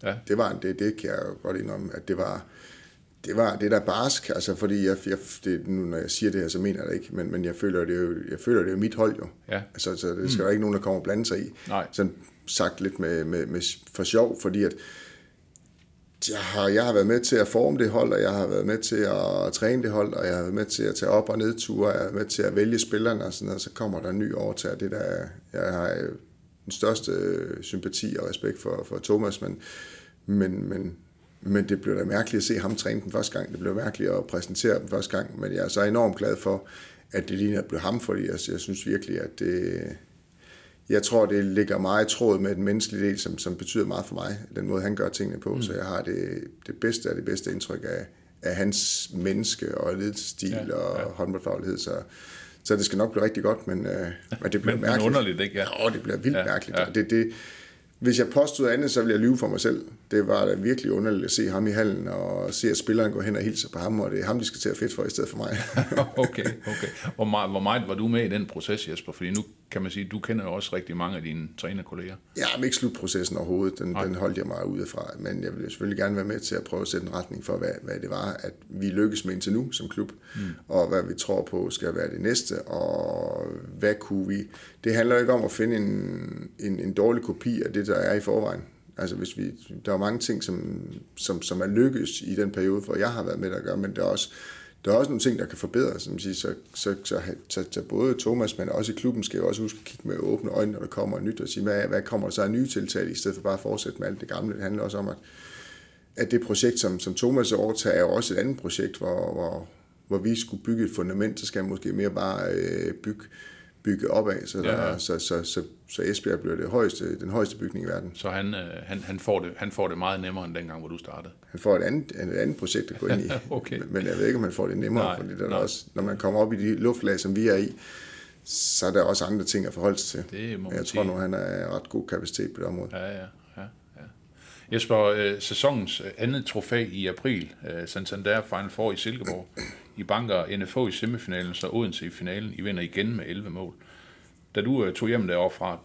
Ja. Det var det, det kan jeg jo godt indrømme, at det var, det var det der barsk, altså fordi jeg, jeg det, nu når jeg siger det her, så mener jeg det ikke, men, men jeg føler det jo, jeg føler det er jo mit hold jo. Ja. Altså, så det skal mm. der ikke nogen, der kommer og blande sig i. Nej. Sådan sagt lidt med, med, med for sjov, fordi at jeg har, jeg har været med til at forme det hold, og jeg har været med til at træne det hold, og jeg har været med til at tage op- og nedture, og jeg har været med til at vælge spillerne og sådan noget, så kommer der en ny overtager. Det der, jeg har den største øh, sympati og respekt for, for Thomas, men, men, men, men det blev da mærkeligt at se ham træne den første gang. Det blev mærkeligt at præsentere den første gang, men jeg er så enormt glad for, at det lige blev ham, fordi jeg, jeg synes virkelig, at det, jeg tror, det ligger meget i tråd med den menneskelige del, som, som betyder meget for mig, den måde, han gør tingene på. Mm. Så jeg har det, det bedste af det bedste indtryk af, af hans menneske og ledelsesstil Ja, ja, og håndboldfaglighed. Så, så det skal nok blive rigtig godt, men, øh, men det bliver Men- men mærkeligt. underligt, ikke? Ja. Ja, det bliver vildt Ja, mærkeligt. ja. Det, det, hvis jeg påstod andet, så ville jeg lyve for mig selv. Det var da virkelig underligt at se ham i hallen, og se, at spillerne går hen og hilser på ham, og det er ham, de skal til at fedt for, i stedet for mig. okay, okay. Hvor meget, hvor meget var du med i den proces, Jesper? Fordi nu kan man sige, du kender jo også rigtig mange af dine trænerkolleger. Jeg har ikke slutprocessen overhovedet, den, den holdt jeg mig ude fra, men jeg vil selvfølgelig gerne være med til at prøve at sætte en retning for, hvad, hvad det var, at vi lykkes med indtil nu som klub, mm. og hvad vi tror på skal være det næste, og hvad kunne vi... Det handler jo ikke om at finde en, en, en dårlig kopi af det, der er i forvejen. Altså hvis vi, der er mange ting, som, som, som er lykkes i den periode, hvor jeg har været med at gøre, men der er også, der er også nogle ting, der kan forbedres. Som siger, så, så, så, så, så, både Thomas, men også i klubben, skal jo også huske at kigge med åbne øjne, når der kommer nyt, og sige, hvad, hvad kommer der så af nye tiltag, i stedet for bare at fortsætte med alt det gamle. Det handler også om, at, at det projekt, som, som Thomas overtager, er jo også et andet projekt, hvor, hvor, hvor vi skulle bygge et fundament, så skal man måske mere bare øh, bygge, bygge opad, så, der, Ja, ja. Så, så, så, så Esbjerg bliver det højeste, den højeste bygning i verden. Så han, øh, han, han, får det, han får det meget nemmere end dengang, hvor du startede. Han får et andet, et andet projekt at gå ind i. Okay. Men- jeg ved ikke, om han får det nemmere, Nej, fordi der er nej. også, når man kommer op i de luftlag, som vi er i, så er der også andre ting at forholde sig til. Det må jeg tror nu, han er ret god kapacitet på det område. Ja, ja, ja. ja. Jesper, øh, sæsonens øh, andet trofæ i april, øh, Santander Final Four i Silkeborg. I banker NFH i semifinalen, så Odense i finalen. I vinder igen med 11 mål. Da du øh, tog hjem derovre fra,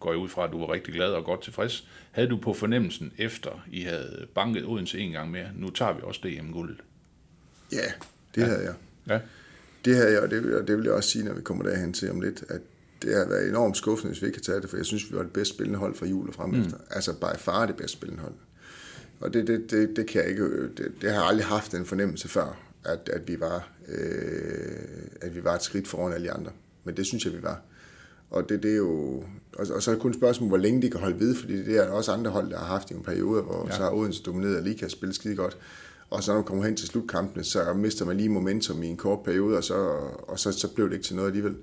går, jeg ud fra, at du var rigtig glad og godt tilfreds. Havde du på fornemmelsen, efter I havde banket Odense en gang mere, nu tager vi også DM-guldet? Ja, det ja. havde jeg. Ja. Det havde jeg, og det, og det vil jeg også sige, når vi kommer derhen til om lidt, at det har været enormt skuffende, hvis vi ikke kan tage det, for jeg synes, vi var det bedst spillende hold fra jul og frem mm. efter. Altså by far det bedst spillende hold. Og det, det, det, det kan jeg ikke, det, det har jeg aldrig haft en fornemmelse før, at, at, vi var, øh, at vi var et skridt foran alle de andre. Men det synes jeg, vi var. Og det, det er jo, og, og så er det kun et spørgsmål, hvor længe de kan holde ved, fordi det er også andre hold, der har haft i en periode, hvor ja. så har Odense domineret og lige kan spille skide godt. Og så når man kommer hen til slutkampene, så mister man lige momentum i en kort periode, og så, og så, så blev det ikke til noget alligevel.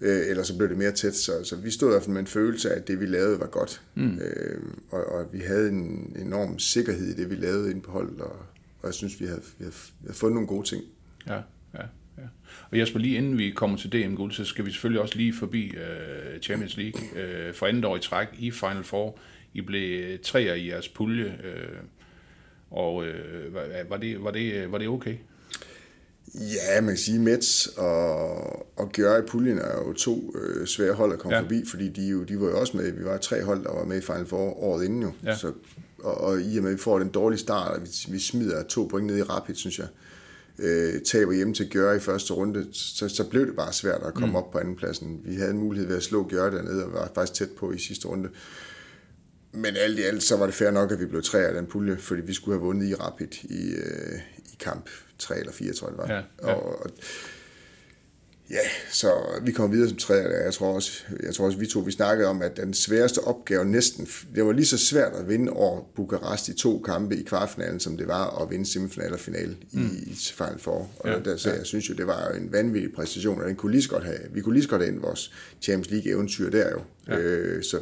Øh, eller så blev det mere tæt. Så, så vi stod i hvert fald med en følelse af, at det vi lavede var godt. Mm. Øh, og, og vi havde en enorm sikkerhed i det, vi lavede inde på holdet, og, og jeg synes, vi havde, vi havde, vi havde fundet nogle gode ting. Ja, ja. Ja. Og Jesper, lige inden vi kommer til DM-guld, så skal vi selvfølgelig også lige forbi uh, Champions League uh, for andet år i træk i Final Four. I blev treer i jeres pulje, uh, og uh, var, det, var, det, var det okay? Ja, man kan sige, Mets og, og Gjør i puljen er jo to øh, svære hold at komme ja. forbi, fordi de, jo, de var jo også med, vi var tre hold, der var med i Final Four året inden jo. Ja. Så, og, og i og med, at vi får den dårlige start, og vi, vi smider to point ned i Rapid, synes jeg, øh, taber hjem til Gjør i første runde, så, så blev det bare svært at komme mm. op på andenpladsen. Vi havde en mulighed ved at slå Gjør dernede, og var faktisk tæt på i sidste runde. Men alt i alt, så var det fair nok, at vi blev tre af den pulje, fordi vi skulle have vundet i Rapid i, øh, i kamp 3 eller 4, tror jeg det var. Ja, ja. Og, og, ja, så vi kom videre som af Jeg tror også, jeg tror også, vi to vi snakkede om, at den sværeste opgave næsten, det var lige så svært at vinde over Bukarest i to kampe i kvartfinalen, som det var at vinde semifinal og finale mm. i, i Final Four. Og ja, der, så ja. jeg synes jo, det var en vanvittig præstation, og den kunne lige så godt have, vi kunne lige så godt have vores Champions League-eventyr der jo. Ja. Øh, så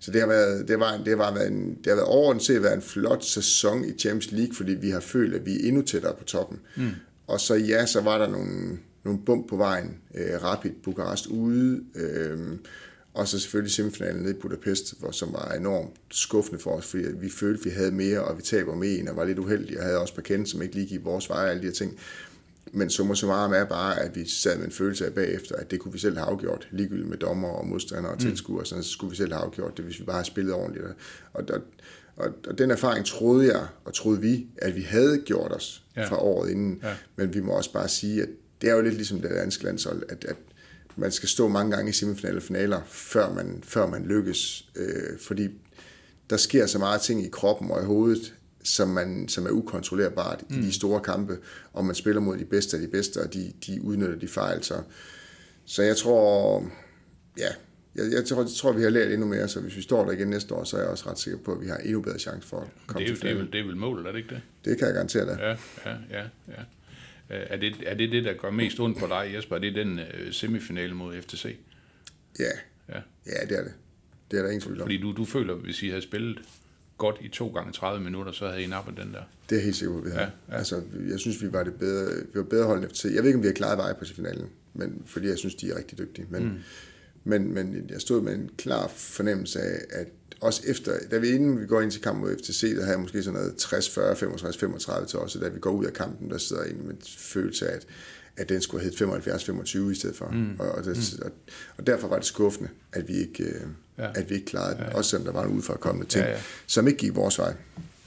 så det har været, det var, det har været, en, det har været overordnet set været en flot sæson i Champions League, fordi vi har følt, at vi er endnu tættere på toppen. Mm. Og så ja, så var der nogle, nogle bump på vejen. Øh, Rapid Bukarest ude, øh, og så selvfølgelig semifinalen nede i Budapest, hvor, som var enormt skuffende for os, fordi vi følte, vi havde mere, og vi taber med en, og var lidt uheldige, og havde også kendt, som ikke lige gik vores vej, alle de her ting. Men summa summarum er bare, at vi sad med en følelse af bagefter, at det kunne vi selv have afgjort, ligegyldigt med dommer og modstandere og mm. tilskuere, så skulle vi selv have afgjort det, hvis vi bare havde spillet ordentligt. Og, og, og, og den erfaring troede jeg, og troede vi, at vi havde gjort os ja. fra året inden. Ja. Men vi må også bare sige, at det er jo lidt ligesom det danske landshold, at, at man skal stå mange gange i semifinaler og finaler, før man, før man lykkes. Øh, fordi der sker så meget ting i kroppen og i hovedet, som, man, som er ukontrollerbart mm. i de mm. store kampe, og man spiller mod de bedste af de bedste, og de, de udnytter de fejl. Så, så jeg tror, ja, jeg, jeg, tror, jeg tror, vi har lært endnu mere, så hvis vi står der igen næste år, så er jeg også ret sikker på, at vi har endnu bedre chance for at komme det er, til det er, vel, det er vel målet, er det ikke det? Det kan jeg garantere dig. Ja, ja, ja. ja. Er det, er det det, der gør mest ondt på dig, Jesper? Er det den uh, semifinale mod FTC? Ja. ja, ja det er det. Det er der ingen tvivl om. Fordi du, du føler, hvis I havde spillet godt i to gange 30 minutter, så havde I nappet den der. Det er helt sikkert, vi havde. Ja, ja. Altså, jeg synes, vi var det bedre, vi var bedre hold end FTC. Jeg ved ikke, om vi har klaret vej på finalen, men, fordi jeg synes, de er rigtig dygtige. Men, mm. men, men jeg stod med en klar fornemmelse af, at også efter, da vi inden vi går ind til kampen mod FTC, der havde jeg måske sådan noget 60, 40, 65, 35 til os, og da vi går ud af kampen, der sidder en med en følelse af, at at den skulle hedde 75-25 i stedet for. Mm. Og, og, det, mm. og, og derfor var det skuffende, at vi ikke, øh, ja. at vi ikke klarede den, ja, ja. også selvom der var nogle udefrakommende ting, ja, ja. som ikke gik vores vej.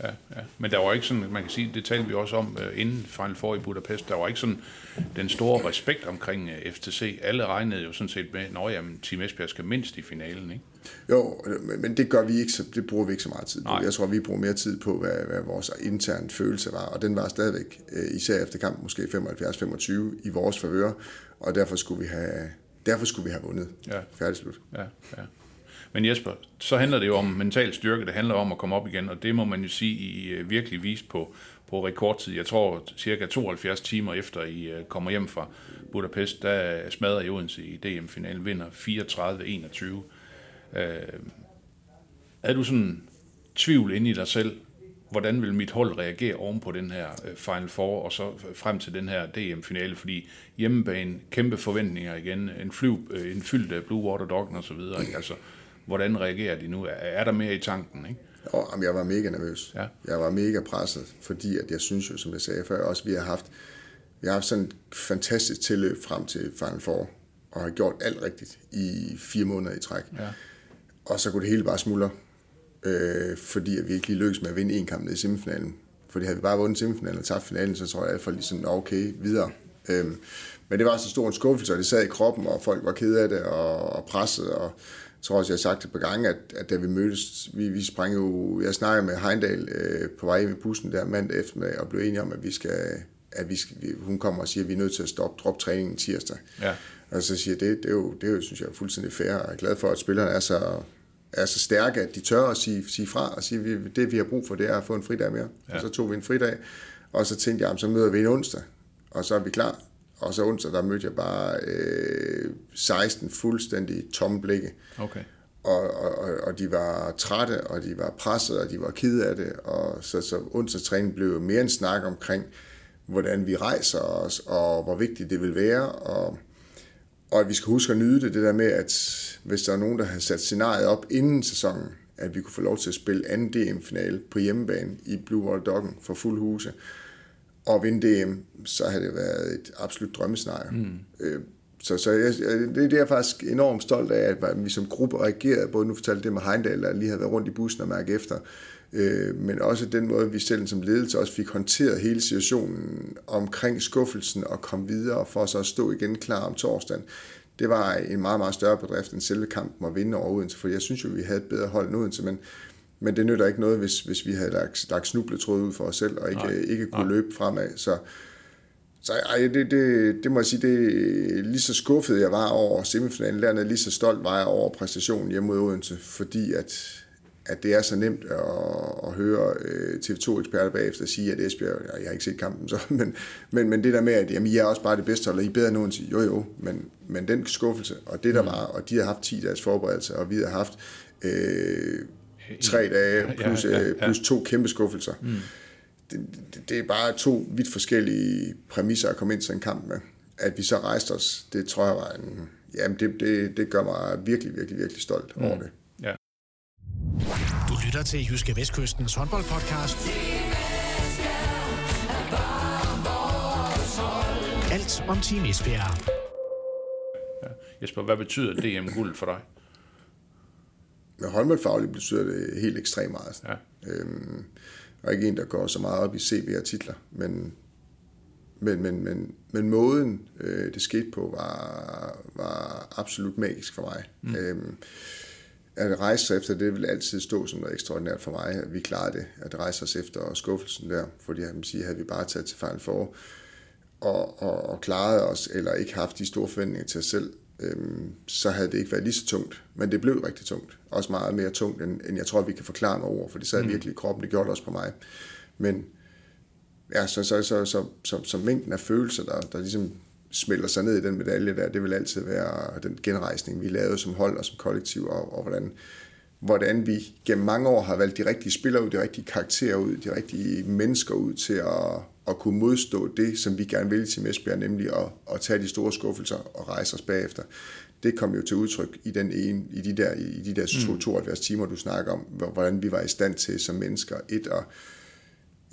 Ja, ja. Men der var ikke sådan, man kan sige, det talte vi også om uh, inden Final Four i Budapest, der var ikke sådan den store respekt omkring uh, øh, FTC. Alle regnede jo sådan set med, at Team Esbjerg skal mindst i finalen, ikke? Jo, men det gør vi ikke, så det bruger vi ikke så meget tid på. Nej. Jeg tror, vi bruger mere tid på, hvad, hvad vores interne følelse var, og den var stadigvæk, uh, især efter kampen, måske 75-25 i vores favør, og derfor skulle vi have, derfor skulle vi have vundet. Ja. Færdig slut. Ja, ja. Men Jesper, så handler det jo om mental styrke, det handler om at komme op igen, og det må man jo sige, I øh, virkelig vist på, på rekordtid. Jeg tror, cirka 72 timer efter I øh, kommer hjem fra Budapest, der smadrer I Odense i DM-finalen, vinder 34-21. Øh, er du sådan tvivl inde i dig selv, hvordan vil mit hold reagere oven på den her øh, Final Four, og så frem til den her DM-finale, fordi hjemmebane, kæmpe forventninger igen, en, flyv, en fyldt Blue Water Dog og så videre, ikke? altså Hvordan reagerer de nu? Er der mere i tanken? Ikke? Jamen, jeg var mega nervøs. Ja. Jeg var mega presset, fordi at jeg synes jo, som jeg sagde før, også vi har haft, vi har haft sådan et fantastisk tilløb frem til Final Four, og har gjort alt rigtigt i fire måneder i træk. Ja. Og så kunne det hele bare smuldre, øh, fordi at vi ikke lige lykkedes med at vinde en kamp ned i semifinalen, Fordi havde vi bare vundet semifinalen og tabt finalen, så tror jeg hvert fald ligesom, okay, videre. Øhm, men det var så stor en skuffelse, og det sad i kroppen, og folk var kede af det og, og presset, og jeg tror også, jeg har sagt det på gange, at, at da vi mødtes, vi, vi sprang jo, jeg snakkede med Heindal øh, på vej med bussen der mandag eftermiddag, og blev enige om, at vi skal, at vi skal, hun kommer og siger, at vi er nødt til at stoppe drop træningen tirsdag. Ja. Og så siger jeg, det, det, er jo, det er jo, synes jeg, er fuldstændig fair, og jeg er glad for, at spillerne er så, er så stærke, at de tør at sige, sige fra, og sige, at det vi har brug for, det er at få en fridag mere. Ja. Og så tog vi en fridag, og så tænkte jeg, så møder vi en onsdag, og så er vi klar. Og så onsdag, der mødte jeg bare øh, 16 fuldstændig tomme blikke. Okay. Og, og, og de var trætte, og de var presset, og de var kede af det. Og så, så onsdags træning blev mere en snak omkring, hvordan vi rejser os, og hvor vigtigt det vil være. Og, og at vi skal huske at nyde det, det der med, at hvis der er nogen, der har sat scenariet op inden sæsonen, at vi kunne få lov til at spille anden DM-finale på hjemmebane i Blue Water Doggen for fuld huse, og vinde DM, så havde det været et absolut drømmescenarie. Mm. Øh, så, så jeg, det, det er jeg faktisk enormt stolt af, at vi som gruppe reagerede, både nu fortalte det med Heindal, der lige havde været rundt i bussen og mærke efter, øh, men også den måde, vi selv som ledelse også fik håndteret hele situationen omkring skuffelsen og kom videre for så at stå igen klar om torsdagen. Det var en meget, meget større bedrift end selve kampen at vinde over Odense, for jeg synes jo, vi havde et bedre hold end Odense, men, men det nytter ikke noget, hvis, hvis vi havde lagt, lagt snubletråd ud for os selv, og ikke, Nej. ikke kunne Nej. løbe fremad. Så, så ej, det, det, det må jeg sige, det lige så skuffet jeg var over semifinalen dernede, lige så stolt var jeg over præstationen hjemme mod Odense, fordi at, at det er så nemt at, at høre øh, TV2-eksperter bagefter sige, at Esbjerg, jeg har ikke set kampen så, men, men, men det der med, at jamen, I er også bare det bedste hold, og I er bedre end Odense, jo jo, men, men den skuffelse, og det der mm. var, og de har haft 10 dages forberedelse, og vi har haft øh, tre dage plus, ja, ja, ja. plus to kæmpe skuffelser. Mm. Det, det, det er bare to vidt forskellige præmisser at komme ind til en kamp med. At vi så rejste os, det tror jeg var en... Jamen, det, det, det gør mig virkelig, virkelig, virkelig stolt mm. over det. Ja. Du lytter til Jyske Vestkystens håndboldpodcast. Alt om Team Esbjerg. Ja. Jesper, hvad betyder DM-guld for dig? Med håndboldfagligt betyder det helt ekstremt meget. Ja. Øhm, og ikke en, der går så meget op i CV og titler, men, men, men, men, men måden, øh, det skete på, var, var absolut magisk for mig. Mm. Øhm, at rejse sig efter det vil altid stå som noget ekstraordinært for mig, at vi klarede det, at rejse os efter skuffelsen der, fordi jeg sige, havde vi bare taget til fejl for og, og, og klaret os, eller ikke haft de store forventninger til os selv, øhm, så havde det ikke været lige så tungt. Men det blev rigtig tungt. Også meget mere tungt, end, end jeg tror, vi kan forklare med ord, for det sad mm. virkelig i kroppen. Det gjorde det også på mig. Men ja, så, så, så, så, så, så mængden af følelser, der, der ligesom smelter sig ned i den medalje der, det vil altid være den genrejsning, vi lavede som hold og som kollektiv, og, og hvordan, hvordan vi gennem mange år har valgt de rigtige spillere ud, de rigtige karakterer ud, de rigtige mennesker ud til at, at kunne modstå det, som vi gerne vil til Esbjerg, nemlig at, at tage de store skuffelser og rejse os bagefter. Det kom jo til udtryk i, den ene, i de der, i de der mm. 72 timer, du snakker om, hvordan vi var i stand til som mennesker. Et, og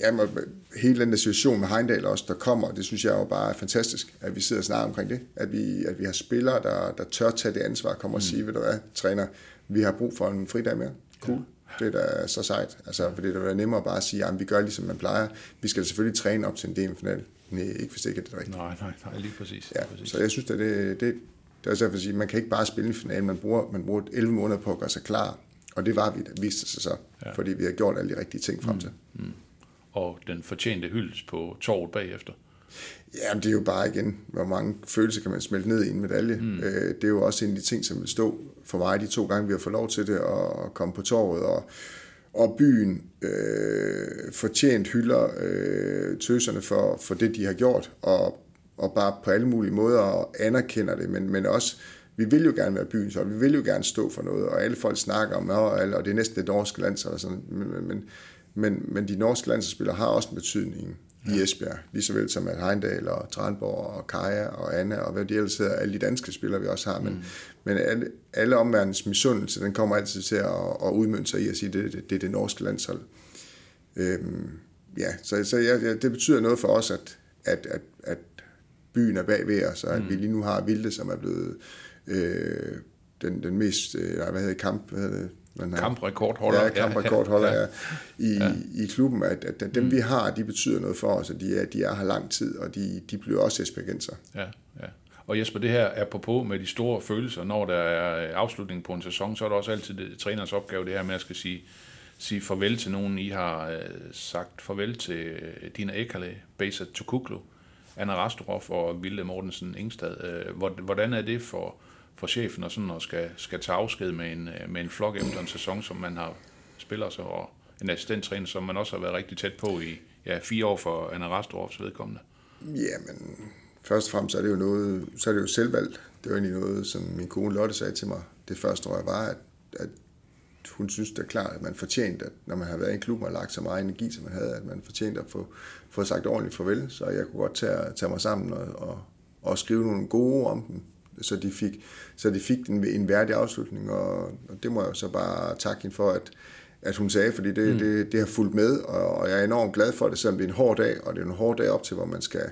Jamen, hele den der situation med Heindal også, der kommer, det synes jeg jo bare er fantastisk, at vi sidder og snakker omkring det. At vi, at vi har spillere, der, der tør tage det ansvar, kommer og mm. sige, ved du hvad, træner, vi har brug for en fridag mere. Cool. Ja. Det er da så sejt. Altså, for det er nemmere bare at sige, at vi gør ligesom man plejer. Vi skal selvfølgelig træne op til en DM-final. Nej, ikke hvis det ikke er det rigtige. Nej, nej, nej, lige præcis. Ja, lige præcis. Så jeg synes, at det, det, det er også derfor at sige, man kan ikke bare spille en final. Man bruger, man bruger 11 måneder på at gøre sig klar. Og det var vi, det viste sig så. Ja. Fordi vi har gjort alle de rigtige ting frem til. Mm. Mm. Og den fortjente hyldes på torvet bagefter. Ja, det er jo bare igen, hvor mange følelser kan man smelte ned i en medalje. Mm. Øh, det er jo også en af de ting, som vil stå for mig de to gange, vi har fået lov til det, at komme på torvet, og, og byen øh, fortjent hylder øh, tøserne for, for det, de har gjort, og, og bare på alle mulige måder anerkender det, men, men også, vi vil jo gerne være byen, så vi vil jo gerne stå for noget, og alle folk snakker om, og, og det er næsten det norske land, og sådan, men, men, men, men de norske landsspillere har også en betydning ja. i Esbjerg, lige så vel som at Heindal og Tranborg og Kaja og Anna og hvad de ellers hedder, alle de danske spillere, vi også har, men, mm. men alle, alle omverdens misundelse, den kommer altid til at, at udmønte sig i at sige, at det, det, det er det norske landshold. Øhm, ja, så, så ja, ja, det betyder noget for os, at, at, at, at byen er bag ved os, og at mm. vi lige nu har Vilde, som er blevet øh, den, den mest, øh, hvad hedder kamp, hvad hedder det, man har, kamprekordholder. Ja, kamprekordholder ja, ja. I, ja. i klubben, at, at, dem mm. vi har, de betyder noget for os, og de er, de er her lang tid, og de, de bliver også esbjergenser. Ja, ja. Og Jesper, det her er på på med de store følelser. Når der er afslutning på en sæson, så er det også altid det, træners opgave, det her med at skal sige, sige farvel til nogen. I har øh, sagt farvel til øh, Dina Ekale, Besa Tukuklu, Anna Rastorov og Vilde Mortensen Ingstad. Øh, hvordan er det for, for chefen og sådan og skal, skal tage afsked med en, øh, med en flok efter en sæson, som man har spiller sig, og en assistenttræner, som man også har været rigtig tæt på i ja, fire år for Anna Rastorovs vedkommende? Jamen, først og fremmest er det jo noget, så er det jo selvvalgt. Det var egentlig noget, som min kone Lotte sagde til mig det første år, jeg var, at, at hun synes det er klart, at man fortjente, at når man har været i en klub og lagt så meget energi, som man havde, at man fortjente at få, få sagt ordentligt farvel. Så jeg kunne godt tage, tage mig sammen og, og, og skrive nogle gode om dem, så de fik, så de fik en, en værdig afslutning, og, og det må jeg så bare takke hende for, at, at hun sagde, fordi det, mm. det, det har fulgt med, og, og jeg er enormt glad for det, selvom det er en hård dag, og det er en hård dag op til, hvor man skal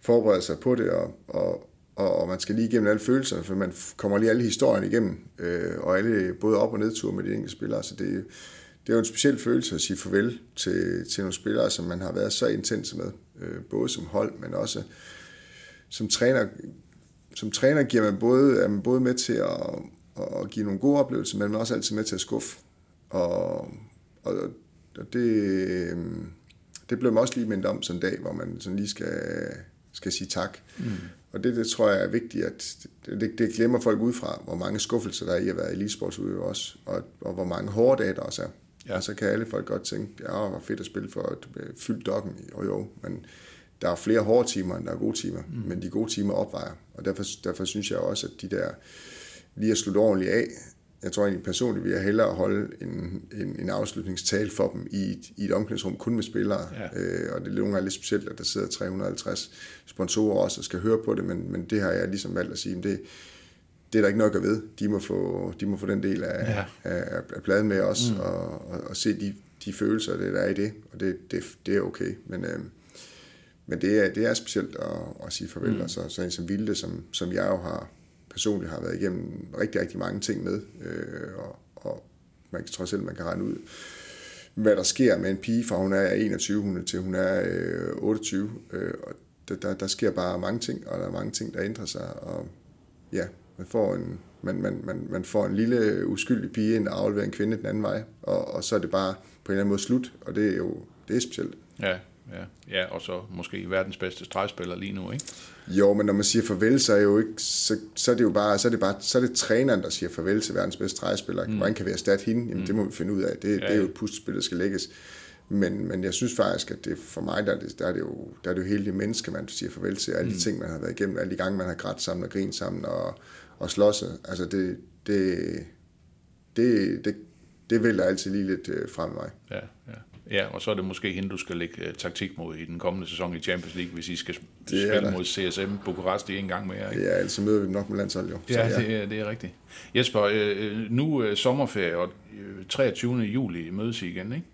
forberede sig på det, og, og, og, og man skal lige igennem alle følelserne, for man kommer lige alle historierne igennem, øh, og alle både op- og nedture med de enkelte spillere, så det, det er jo en speciel følelse at sige farvel til, til nogle spillere, som man har været så intense med, øh, både som hold, men også som træner. Som træner giver man både, er man både med til at, at give nogle gode oplevelser, men man er også altid med til at skuffe. Og, og, og det, øh, det blev man også lige mindet om sådan en dag, hvor man sådan lige skal, skal sige tak. Mm. Og det, det tror jeg er vigtigt, at det, det glemmer folk ud fra, hvor mange skuffelser der er i at være elitesportsudøver også, og, og hvor mange hårde dage der også er. Ja. Og så kan alle folk godt tænke, ja, var fedt at spille for et øh, fyldt dokken, jo jo, men der er flere hårde timer, end der er gode timer, mm. men de gode timer opvejer. Og derfor, derfor synes jeg også, at de der lige at slutte ordentligt af, jeg tror egentlig personligt, vil jeg hellere holde en, en, en afslutningstale for dem i et, i et omklædningsrum kun med spillere. Ja. Øh, og det er nogle gange lidt specielt, at der sidder 350 sponsorer også og skal høre på det, men, men det har jeg ligesom valgt at sige, det, det er der ikke nok at ved. De må få, de må få den del af, ja. af, af pladen med os, mm. og, og, og se de, de følelser, det der er i det, og det, det, det er okay. Men, øh, men det, er, det er specielt at, at sige farvel, mm. og så, så en som Vilde, som, som jeg jo har personligt har været igennem rigtig, rigtig mange ting med, øh, og, og man kan trods alt, man kan regne ud, hvad der sker med en pige, fra hun er 21 hun er, til hun er øh, 28, øh, og der, der, der sker bare mange ting, og der er mange ting, der ændrer sig, og ja, man får en, man, man, man, man får en lille uskyldig pige ind og afleverer en kvinde den anden vej, og, og så er det bare på en eller anden måde slut, og det er jo det er specielt. Ja, ja, ja, og så måske verdens bedste stregspiller lige nu, ikke? Jo, men når man siger farvel, så er, jo ikke, så, så er det jo bare, så er det bare, så er det træneren, der siger farvel til verdens bedste stregspiller. Mm. Hvordan kan vi erstatte hende? Jamen, mm. det må vi finde ud af. Det, ja, det er jo et puslespil, der skal lægges. Men, men jeg synes faktisk, at det, for mig, der er det, der er det, jo, der er det jo hele det menneske, man siger farvel til. Alle de mm. ting, man har været igennem, alle de gange, man har grædt sammen og grint sammen og, og slåsset. Altså, det, det, det, det, det vælger altid lige lidt øh, frem mig. Ja, ja. Ja, og så er det måske hende, du skal lægge uh, taktik mod i den kommende sæson i Champions League, hvis I skal spille mod CSM Bukarest en gang mere. Ikke? Ja, ellers så møder vi dem nok med landshold jo. Så, ja, ja. Det, er, det er rigtigt. Jesper, øh, nu uh, sommerferie, og 23. juli mødes I igen, ikke?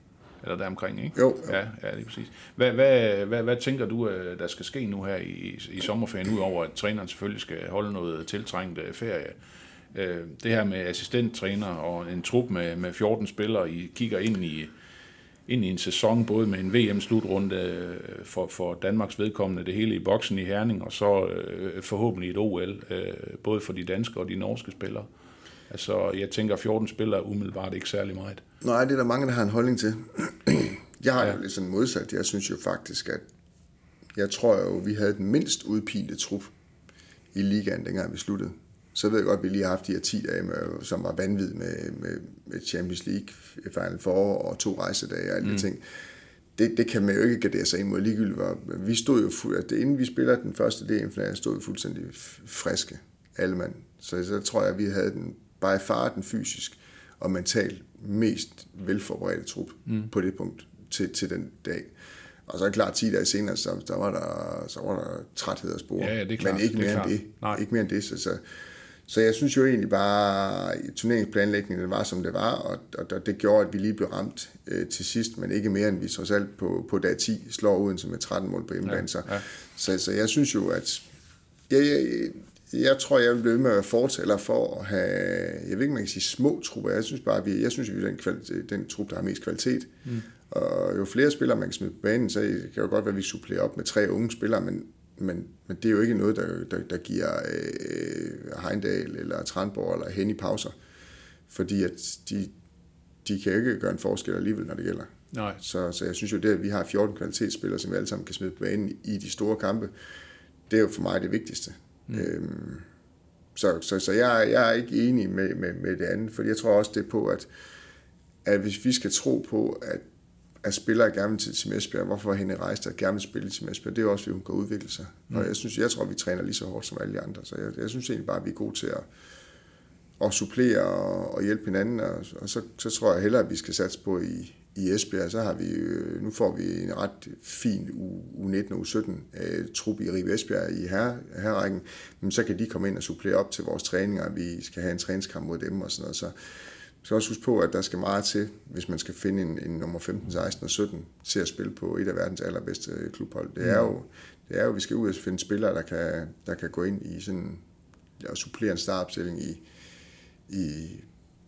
Eller der omkring, ikke? Jo. jo. Ja, ja, det er præcis. Hvad, hvad, hvad, hvad tænker du, der skal ske nu her i, i sommerferien, udover at træneren selvfølgelig skal holde noget tiltrængt ferie? Det her med assistenttræner og en trup med, med 14 spillere, I kigger ind i ind i en sæson, både med en VM-slutrunde øh, for, for Danmarks vedkommende, det hele i boksen i Herning, og så øh, forhåbentlig et OL, øh, både for de danske og de norske spillere. Altså, jeg tænker, 14 spillere umiddelbart ikke særlig meget. Nej, det er der mange, der har en holdning til. Jeg har ja. jo lidt sådan modsat. Jeg synes jo faktisk, at jeg tror jo, vi havde den mindst udpinte trup i ligaen, dengang vi sluttede så ved jeg godt, at vi lige har haft de her 10 dage, med, som var vanvid med, med, med Champions League Final Four og to rejsedage og alle mm. de ting. Det, det kan man jo ikke gardere sig imod ligegyldigt. Var, vi stod jo, fuld, at inden vi spiller den første del, stod vi fuldstændig friske, alle mand. Så så tror jeg, at vi havde den, bare far den fysisk og mentalt mest velforberedte trup mm. på det punkt til, til den dag. Og så er det klart, 10 dage senere, så, der var der, så var der træthed af spore. Ja, ja, det er klart, Men ikke mere det end det. Nej. Ikke mere end det. Så, så, så jeg synes jo egentlig bare, at turneringsplanlægningen var, som det var, og, og det gjorde, at vi lige blev ramt øh, til sidst, men ikke mere end vi trods alt på, på dag 10 slår uden som med 13 mål på hjemmebane. Ja, ja. Så, så, så jeg synes jo, at jeg, jeg, jeg tror, jeg vil blive med at være fortæller for at have, jeg ved ikke, man kan sige små trupper. Jeg synes bare, vi, jeg synes, vi er den, kvalitet, den trup, der har mest kvalitet. Mm. Og jo flere spillere, man kan smide på banen, så kan det jo godt være, at vi supplerer op med tre unge spillere, men, men, men det er jo ikke noget, der, der, der giver øh, Heindal eller Tranborg eller hen i pauser. Fordi at de, de kan jo ikke gøre en forskel alligevel, når det gælder. Nej. Så, så jeg synes jo, det at vi har 14 kvalitetsspillere, som vi alle sammen kan smide på banen i de store kampe, det er jo for mig det vigtigste. Mm. Øhm, så så, så jeg, jeg er ikke enig med, med, med det andet, for jeg tror også det på, at, at hvis vi skal tro på, at, at spillere gerne vil til Team Esbjerg, hvorfor Henrik Reister gerne vil spille til Team Esbjerg, det er også, fordi hun kan udvikle sig. Mm. Og jeg, synes, jeg tror, vi træner lige så hårdt som alle de andre, så jeg, jeg synes egentlig bare, at vi er gode til at, at supplere og, og hjælpe hinanden, og, og så, så tror jeg hellere, at vi skal satse på i, i Esbjerg, så har vi, øh, nu får vi en ret fin U19 og U17 øh, trup i Rive Esbjerg i her, herrækken, men så kan de komme ind og supplere op til vores træninger, vi skal have en træningskamp mod dem og sådan noget, så skal også huske på, at der skal meget til, hvis man skal finde en, en nummer 15, 16 og 17 til at spille på et af verdens allerbedste klubhold. Det er jo, det er jo, vi skal ud og finde spillere, der kan, der kan gå ind i sådan, og supplere en startopstilling i, i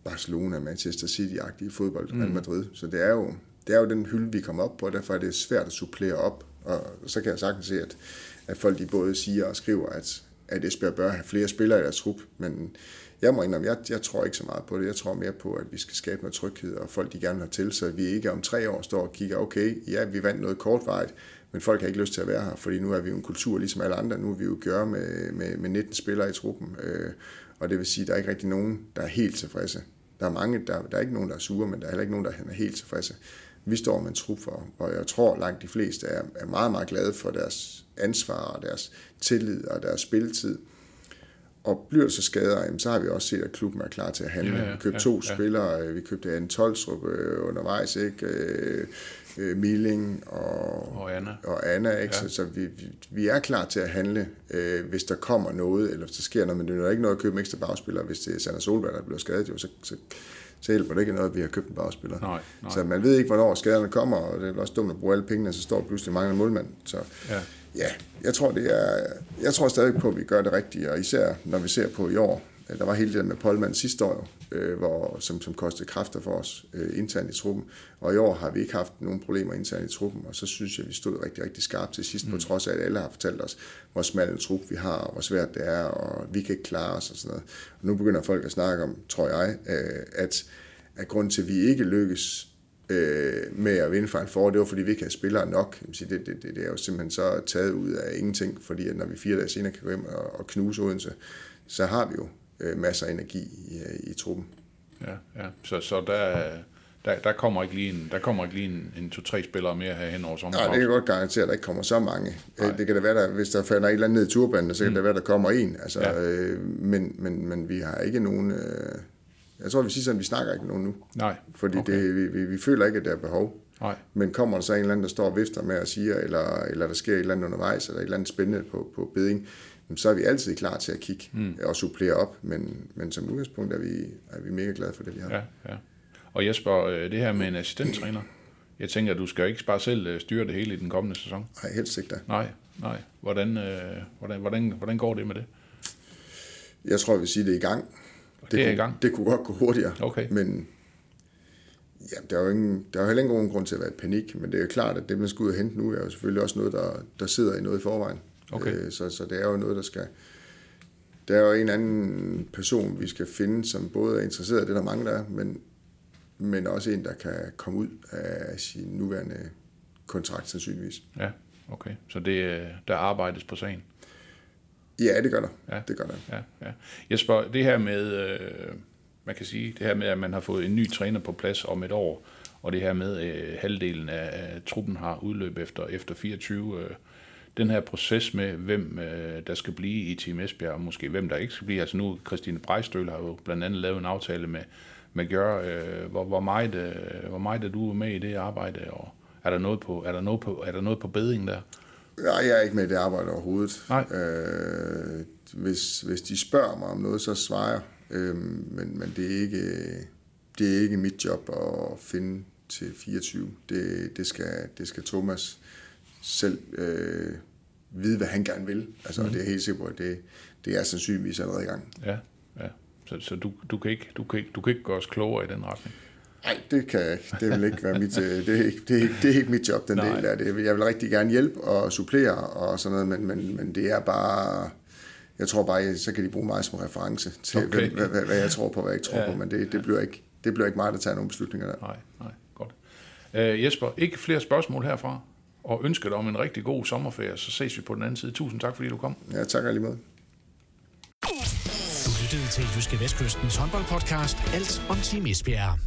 Barcelona, Manchester City-agtige fodbold, mm. Real Madrid. Så det er, jo, det er jo den hylde, vi kommer op på, og derfor er det svært at supplere op. Og så kan jeg sagtens se, at, at folk de både siger og skriver, at, at Esbjerg bør have flere spillere i deres trup, men jeg må indrømme, jeg, jeg tror ikke så meget på det. Jeg tror mere på, at vi skal skabe noget tryghed, og folk de gerne vil have til, så vi ikke om tre år står og kigger, okay, ja, vi vandt noget kortvarigt, men folk har ikke lyst til at være her, fordi nu er vi jo en kultur ligesom alle andre. Nu er vi jo gøre med, med, med 19 spillere i truppen, øh, og det vil sige, at der er ikke rigtig nogen, der er helt tilfredse. Der er mange, der, der er ikke nogen, der er sure, men der er heller ikke nogen, der er helt tilfredse. Vi står med en trup for, og jeg tror langt de fleste er, er meget, meget glade for deres ansvar og deres tillid og deres spilletid. Og bliver så skader, så har vi også set, at klubben er klar til at handle. Ja, ja, vi købte ja, to ja. spillere, vi købte Anne Tolstrup øh, undervejs, ikke? Øh, øh, Milling og, og Anna. Og Anna ikke? Ja. Så, så vi, vi, vi er klar til at handle, øh, hvis der kommer noget, eller hvis der sker noget, men det er ikke noget at købe en ekstra bagspiller, hvis det er Sander Solberg, der bliver skadet, jo, så, så, så hjælper det ikke noget, at vi har købt en bagspiller. Nej, nej. Så man ved ikke, hvornår skaderne kommer, og det er også dumt at bruge alle pengene, så står pludselig mange målmand. Så ja. Ja, jeg tror, det er, jeg tror stadig på, at vi gør det rigtigt, og især når vi ser på i år, der var hele det der med Polman sidste år, øh, hvor, som, som kostede kræfter for os øh, internt i truppen. Og i år har vi ikke haft nogen problemer internt i truppen, og så synes jeg, at vi stod rigtig, rigtig skarpt til sidst, mm. på trods af, at alle har fortalt os, hvor smal en trup vi har, og hvor svært det er, og vi kan ikke klare os og sådan noget. Og nu begynder folk at snakke om, tror jeg, øh, at, at grund til, at vi ikke lykkes øh, med at vinde en for, det var fordi vi ikke havde spillere nok. Det, det, det, det er jo simpelthen så taget ud af ingenting, fordi at når vi fire dage senere kan gå hjem og, og knuse Odense, så har vi jo øh, masser af energi i, i truppen. Ja, ja. Så, så der, der, der kommer ikke lige en, der kommer ikke lige en, en to-tre spillere mere her hen over sommeren. Nej, det kan godt garantere, at der ikke kommer så mange. Nej. Det kan da være, der, hvis der falder et eller andet ned i turbanen, så kan mm. det være, der kommer en. Altså, ja. øh, men, men, men vi har ikke nogen... Øh, jeg tror, vi siger sådan, vi snakker ikke nogen nu. Nej. Fordi okay. det, vi, vi, vi føler ikke, at der er behov. Nej. Men kommer der så en eller anden, der står og vifter med at sige, eller, eller der sker et eller andet undervejs, eller et eller andet spændende på, på beding, så er vi altid klar til at kigge mm. og supplere op, men, men som udgangspunkt er vi, er vi mega glade for det, vi har. Ja, ja. Og Jesper, øh, det her med en assistenttræner, jeg tænker, at du skal ikke bare selv øh, styre det hele i den kommende sæson. Nej, helst ikke da. Nej, nej. Hvordan, øh, hvordan, hvordan, hvordan går det med det? Jeg tror, jeg vil sige, det er i gang. Det, det er kunne, i gang? Det kunne godt gå hurtigere. Okay. Men ja, der er jo ingen, der er jo heller ingen nogen grund til at være i panik, men det er jo klart, at det, man skal ud og hente nu, er jo selvfølgelig også noget, der, der sidder i noget i forvejen. Okay. Øh, så, så det er jo noget, der skal... Der er jo en anden person, vi skal finde, som både er interesseret i det, der mange der er, men, men også en, der kan komme ud af sin nuværende kontrakt sandsynligvis. Ja, okay. Så det, der arbejdes på sagen? Ja, det gør der. Ja. Det gør der. Ja, ja. Jeg spørger, det her med, øh, man kan sige, det her med, at man har fået en ny træner på plads om et år, og det her med, at øh, halvdelen af, af truppen har udløb efter, efter 24 øh, den her proces med, hvem øh, der skal blive i Team Esbjerg, og måske hvem der ikke skal blive. Altså nu, Christine Brejstøl har jo blandt andet lavet en aftale med, med Gør. Øh, hvor, hvor, meget, øh, hvor meget er du med i det arbejde, og er der noget på, er der noget på, er der noget på beding der? Nej, jeg er ikke med i det arbejde overhovedet. Nej. Øh, hvis, hvis de spørger mig om noget, så svarer jeg. Øh, men, men det er ikke det er ikke mit job at finde til 24. Det, det, skal, det skal Thomas selv øh, vide, hvad han gerne vil. Altså, mm. det er helt sikkert på, at det, det er sandsynligvis allerede i gang. Ja, ja. Så, så du, du, kan ikke, du, kan ikke, du kan ikke gøre os klogere i den retning? Nej, det kan jeg ikke. Det vil ikke være mit, øh, det er ikke, det er ikke, det er ikke mit job, den Nej. del af det. Jeg vil rigtig gerne hjælpe og supplere og sådan noget, men, men, men det er bare... Jeg tror bare, så kan de bruge mig som reference til, Okay. hvad, hvad, hvad jeg tror på, hvad jeg ikke tror Ja. på, men det, det, bliver ikke, det bliver ikke mig, der tager nogle beslutninger der. Nej, nej, godt. Uh, Jesper, ikke flere spørgsmål herfra, og ønsker dig om en rigtig god sommerferie, så ses vi på den anden side. Tusind tak, fordi du kom. Ja, tak lige måde. Du lyttede til Jyske Vestkystens håndboldpodcast Alt om Team Esbjerg.